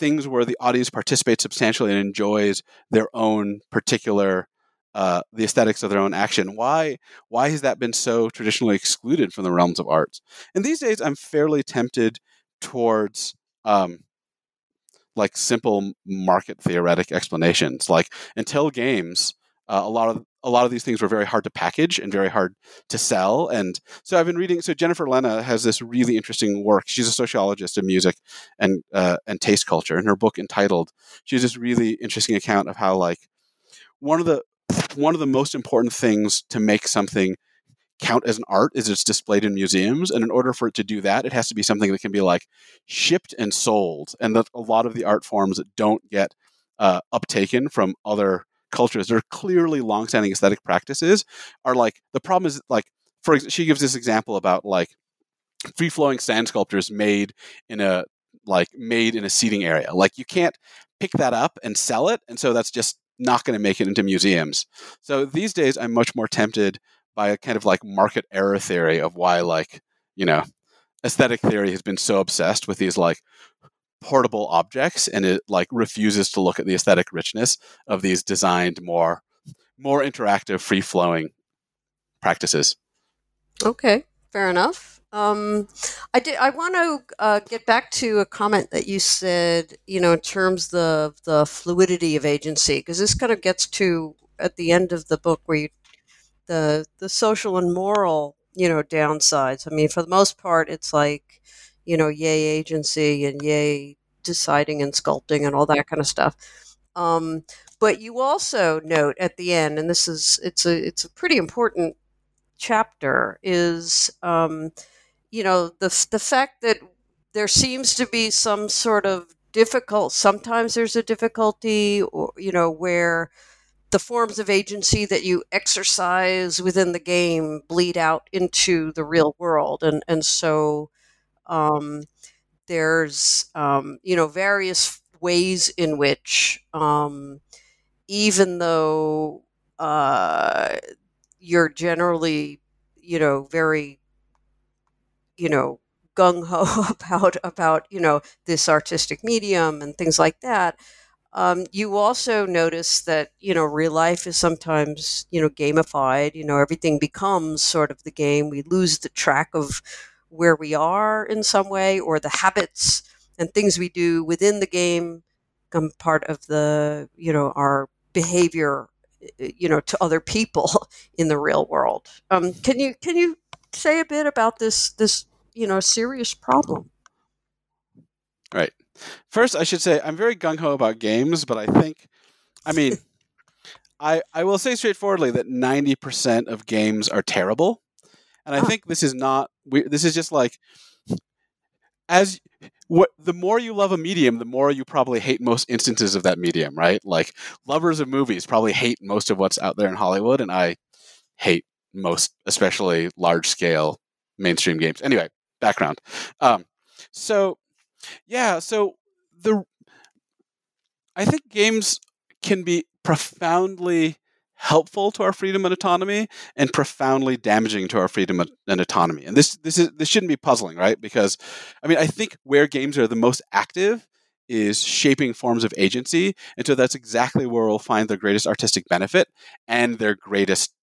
things where the audience participates substantially and enjoys their own particular uh, the aesthetics of their own action. Why why has that been so traditionally excluded from the realms of arts? And these days, I'm fairly tempted towards um, like simple market theoretic explanations. Like until games, uh, a lot of a lot of these things were very hard to package and very hard to sell. And so I've been reading. So Jennifer Lena has this really interesting work. She's a sociologist of music and uh, and taste culture. And her book entitled, she has this really interesting account of how like one of the one of the most important things to make something count as an art is it's displayed in museums and in order for it to do that it has to be something that can be like shipped and sold and that a lot of the art forms that don't get uh, uptaken from other cultures that are clearly longstanding aesthetic practices are like the problem is like for she gives this example about like free flowing sand sculptures made in a like made in a seating area. Like you can't pick that up and sell it and so that's just not going to make it into museums. So these days i'm much more tempted by a kind of like market error theory of why like you know aesthetic theory has been so obsessed with these like portable objects and it like refuses to look at the aesthetic richness of these designed more more interactive free flowing practices. Okay fair enough um, I did. I want to uh, get back to a comment that you said. You know, in terms of the fluidity of agency, because this kind of gets to at the end of the book where you the the social and moral you know downsides. I mean, for the most part, it's like you know, yay agency and yay deciding and sculpting and all that kind of stuff. Um, but you also note at the end, and this is it's a it's a pretty important chapter, is um, you know the the fact that there seems to be some sort of difficult. Sometimes there's a difficulty, or you know where the forms of agency that you exercise within the game bleed out into the real world, and and so um, there's um, you know various ways in which um, even though uh, you're generally you know very you know gung ho about about you know this artistic medium and things like that Um, you also notice that you know real life is sometimes you know gamified. You know everything becomes sort of the game. We lose the track of where we are in some way, or the habits and things we do within the game become part of the you know our behavior you know to other people in the real world. Um, can you can you say a bit about this this you know serious problem? Right. First, I should say I'm very gung ho about games, but I think, I mean, I I will say straightforwardly that 90% of games are terrible, and I ah. think this is not. We, this is just like as what the more you love a medium, the more you probably hate most instances of that medium, right? Like lovers of movies probably hate most of what's out there in Hollywood, and I hate most, especially large scale mainstream games. Anyway, background. Um, so yeah, so the I think games can be profoundly helpful to our freedom and autonomy and profoundly damaging to our freedom and autonomy. And this this is this shouldn't be puzzling, right? Because I mean, I think where games are the most active is shaping forms of agency, and so that's exactly where we'll find their greatest artistic benefit and their greatest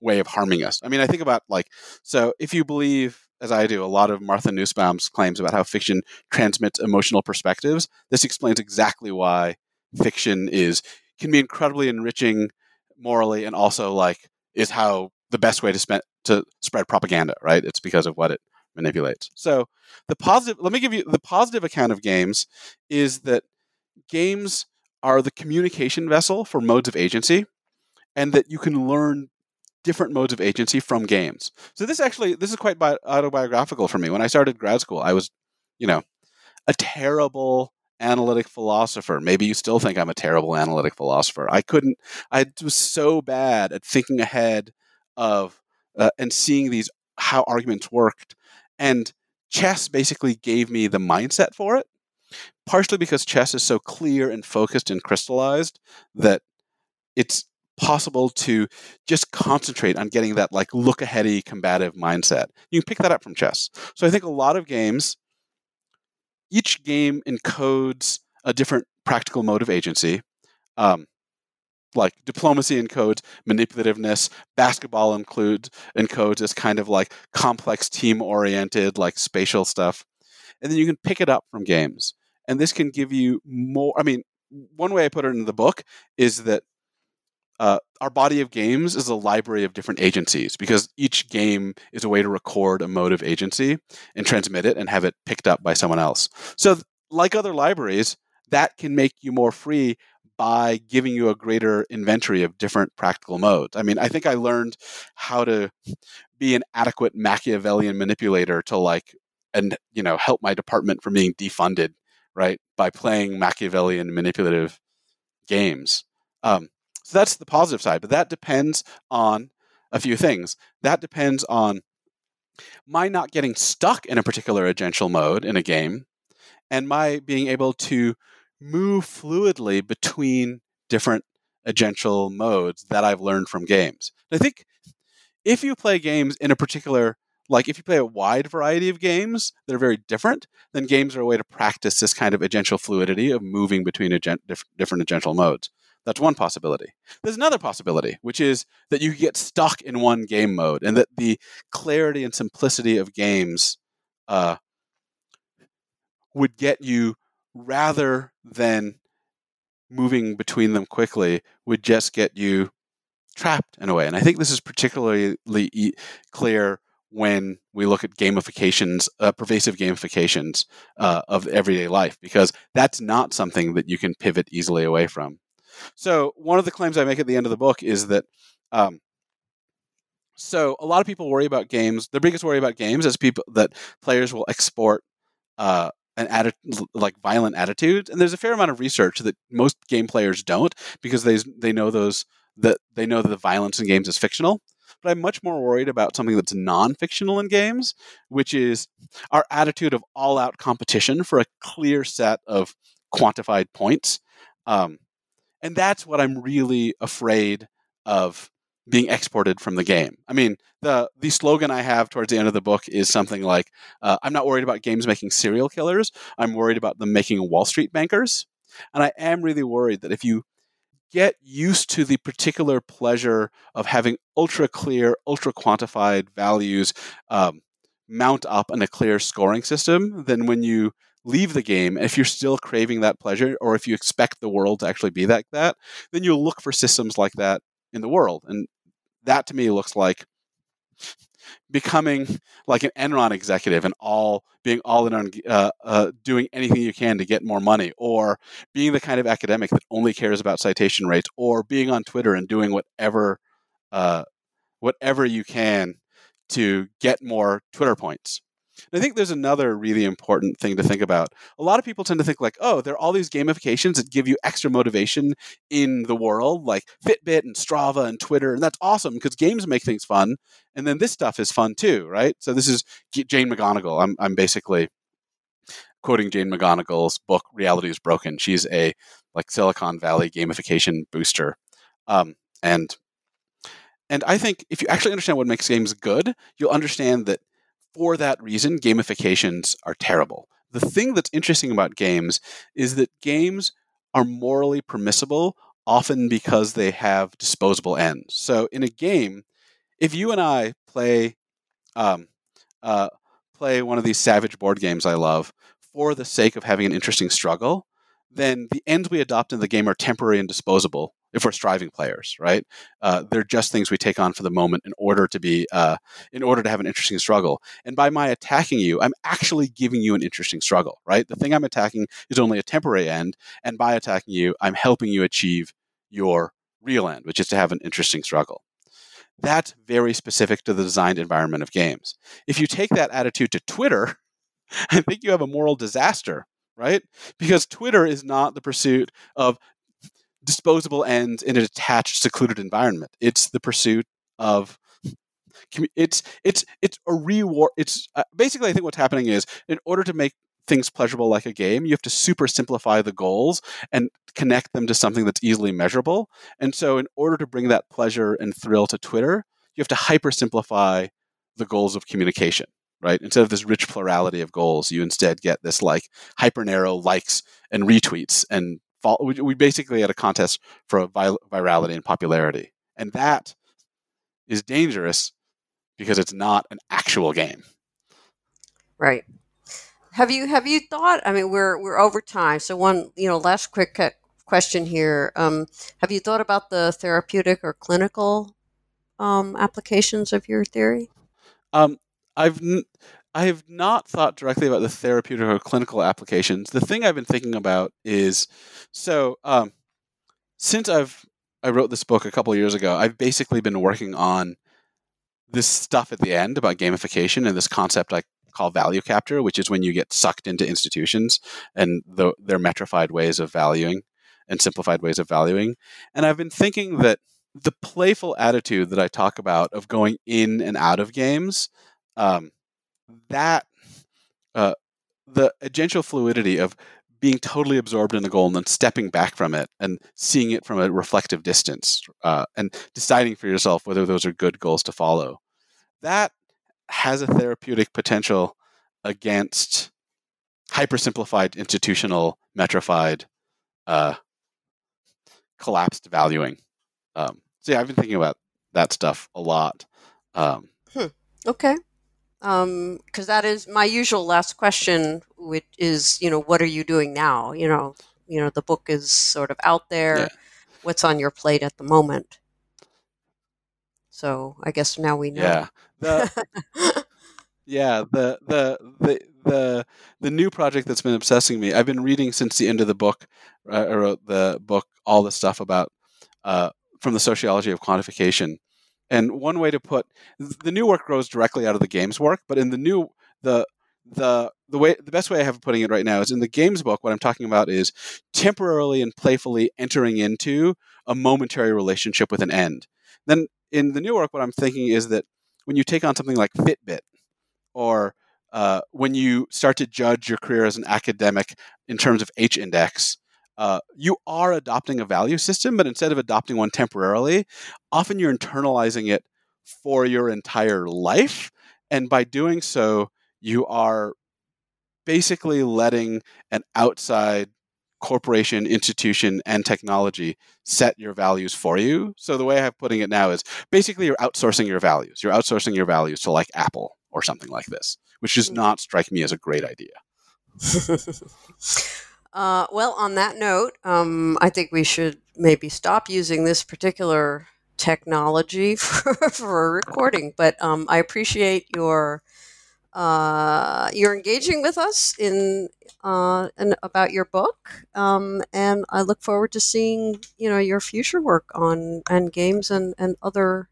way of harming us. I mean, I think about like so if you believe as I do, a lot of Martha Nussbaum's claims about how fiction transmits emotional perspectives. This explains exactly why fiction is can be incredibly enriching morally, and also like is how the best way to spend to spread propaganda. Right? It's because of what it manipulates. So the positive. Let me give you the positive account of games is that games are the communication vessel for modes of agency, and that you can learn different modes of agency from games. So this actually this is quite bi- autobiographical for me. When I started grad school, I was, you know, a terrible analytic philosopher. Maybe you still think I'm a terrible analytic philosopher. I couldn't. I was so bad at thinking ahead of uh, and seeing these how arguments worked. And chess basically gave me the mindset for it. Partially because chess is so clear and focused and crystallized that it's possible to just concentrate on getting that like look aheady combative mindset. You can pick that up from chess. So I think a lot of games, each game encodes a different practical mode of agency. Um, like diplomacy encodes manipulativeness, basketball includes encodes this kind of like complex team oriented, like spatial stuff. And then you can pick it up from games. And this can give you more. I mean, one way I put it in the book is that uh, our body of games is a library of different agencies because each game is a way to record a mode of agency and transmit it and have it picked up by someone else. So, like other libraries, that can make you more free by giving you a greater inventory of different practical modes. I mean, I think I learned how to be an adequate Machiavellian manipulator to like and you know help my department from being defunded, right, by playing Machiavellian manipulative games. Um, so that's the positive side, but that depends on a few things. That depends on my not getting stuck in a particular agential mode in a game and my being able to move fluidly between different agential modes that I've learned from games. I think if you play games in a particular like if you play a wide variety of games that are very different, then games are a way to practice this kind of agential fluidity of moving between agent, different agential modes. That's one possibility. There's another possibility, which is that you get stuck in one game mode and that the clarity and simplicity of games uh, would get you rather than moving between them quickly, would just get you trapped in a way. And I think this is particularly e- clear when we look at gamifications, uh, pervasive gamifications uh, of everyday life, because that's not something that you can pivot easily away from. So one of the claims I make at the end of the book is that. Um, so a lot of people worry about games. Their biggest worry about games is people that players will export uh, an atti- like violent attitudes, and there's a fair amount of research that most game players don't because they they know those that they know that the violence in games is fictional. But I'm much more worried about something that's non-fictional in games, which is our attitude of all-out competition for a clear set of quantified points. Um, and that's what I'm really afraid of being exported from the game. I mean, the the slogan I have towards the end of the book is something like, uh, "I'm not worried about games making serial killers. I'm worried about them making Wall Street bankers." And I am really worried that if you get used to the particular pleasure of having ultra clear, ultra quantified values um, mount up in a clear scoring system, then when you leave the game, if you're still craving that pleasure, or if you expect the world to actually be like that, then you'll look for systems like that in the world. And that to me looks like becoming like an Enron executive and all being all in on uh, uh, doing anything you can to get more money, or being the kind of academic that only cares about citation rates, or being on Twitter and doing whatever uh, whatever you can to get more Twitter points. And I think there's another really important thing to think about. A lot of people tend to think like, oh, there are all these gamifications that give you extra motivation in the world, like Fitbit and Strava and Twitter, and that's awesome because games make things fun. And then this stuff is fun too, right? So this is Jane McGonigal. I'm I'm basically quoting Jane McGonigal's book "Reality is Broken." She's a like Silicon Valley gamification booster, um, and and I think if you actually understand what makes games good, you'll understand that for that reason, gamifications are terrible. The thing that's interesting about games is that games are morally permissible often because they have disposable ends. So in a game, if you and I play um, uh, play one of these savage board games I love for the sake of having an interesting struggle, then the ends we adopt in the game are temporary and disposable if we're striving players, right? Uh, they're just things we take on for the moment in order to be, uh, in order to have an interesting struggle. And by my attacking you, I'm actually giving you an interesting struggle, right? The thing I'm attacking is only a temporary end, and by attacking you, I'm helping you achieve your real end, which is to have an interesting struggle. That's very specific to the designed environment of games. If you take that attitude to Twitter, I think you have a moral disaster right? Because Twitter is not the pursuit of disposable ends in an attached, secluded environment. It's the pursuit of it's it's it's a reward. It's uh, basically I think what's happening is in order to make things pleasurable like a game, you have to super simplify the goals and connect them to something that's easily measurable. And so, in order to bring that pleasure and thrill to Twitter, you have to hyper simplify the goals of communication right? Instead of this rich plurality of goals, you instead get this like hyper narrow likes and retweets and we basically had a contest for virality and popularity, and that is dangerous because it's not an actual game. Right. Have you have you thought? I mean, we're we're over time, so one you know last quick question here. Um, have you thought about the therapeutic or clinical um, applications of your theory? Um, I've n- I have not thought directly about the therapeutic or clinical applications. The thing I've been thinking about is so um, since I've I wrote this book a couple years ago, I've basically been working on this stuff at the end about gamification and this concept I call value capture, which is when you get sucked into institutions and the, their metrified ways of valuing and simplified ways of valuing. And I've been thinking that the playful attitude that I talk about of going in and out of games um, that uh, the agential fluidity of being totally absorbed in the goal and then stepping back from it and seeing it from a reflective distance uh, and deciding for yourself whether those are good goals to follow. That has a therapeutic potential against hypersimplified institutional metrified uh, collapsed valuing. Um, so yeah i've been thinking about that stuff a lot. Um, hmm. okay because um, that is my usual last question, which is, you know, what are you doing now? You know, you know, the book is sort of out there. Yeah. What's on your plate at the moment? So I guess now we know. Yeah. The, yeah. The, the the the the new project that's been obsessing me. I've been reading since the end of the book. I wrote the book, all the stuff about uh, from the sociology of quantification and one way to put the new work grows directly out of the games work, but in the new the the the way the best way I have of putting it right now is in the games book. What I'm talking about is temporarily and playfully entering into a momentary relationship with an end. Then in the new work, what I'm thinking is that when you take on something like Fitbit, or uh, when you start to judge your career as an academic in terms of H index, uh, you are adopting a value system, but instead of adopting one temporarily, often you're internalizing it for your entire life. And by doing so, you are basically letting an outside corporation, institution, and technology set your values for you. So the way I'm putting it now is basically you're outsourcing your values. You're outsourcing your values to like Apple or something like this, which does not strike me as a great idea. uh, well, on that note, um, I think we should maybe stop using this particular technology for, for recording. But um, I appreciate your uh, you're engaging with us in uh, and about your book, um, and I look forward to seeing you know your future work on and games and and other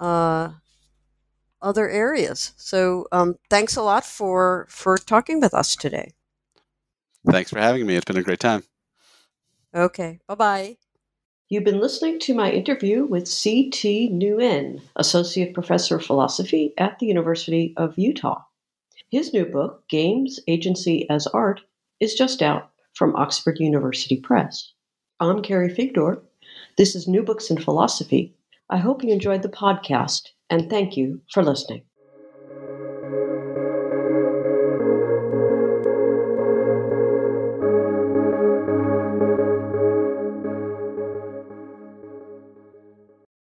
uh, other areas. So um, thanks a lot for for talking with us today. Thanks for having me. It's been a great time. Okay. Bye bye. You've been listening to my interview with C. Thi Nguyen, Associate Professor of Philosophy at the University of Utah. His new book, Games, Agency as Art, is just out from Oxford University Press. I'm Carrie Figdor. This is New Books in Philosophy. I hope you enjoyed the podcast, and thank you for listening.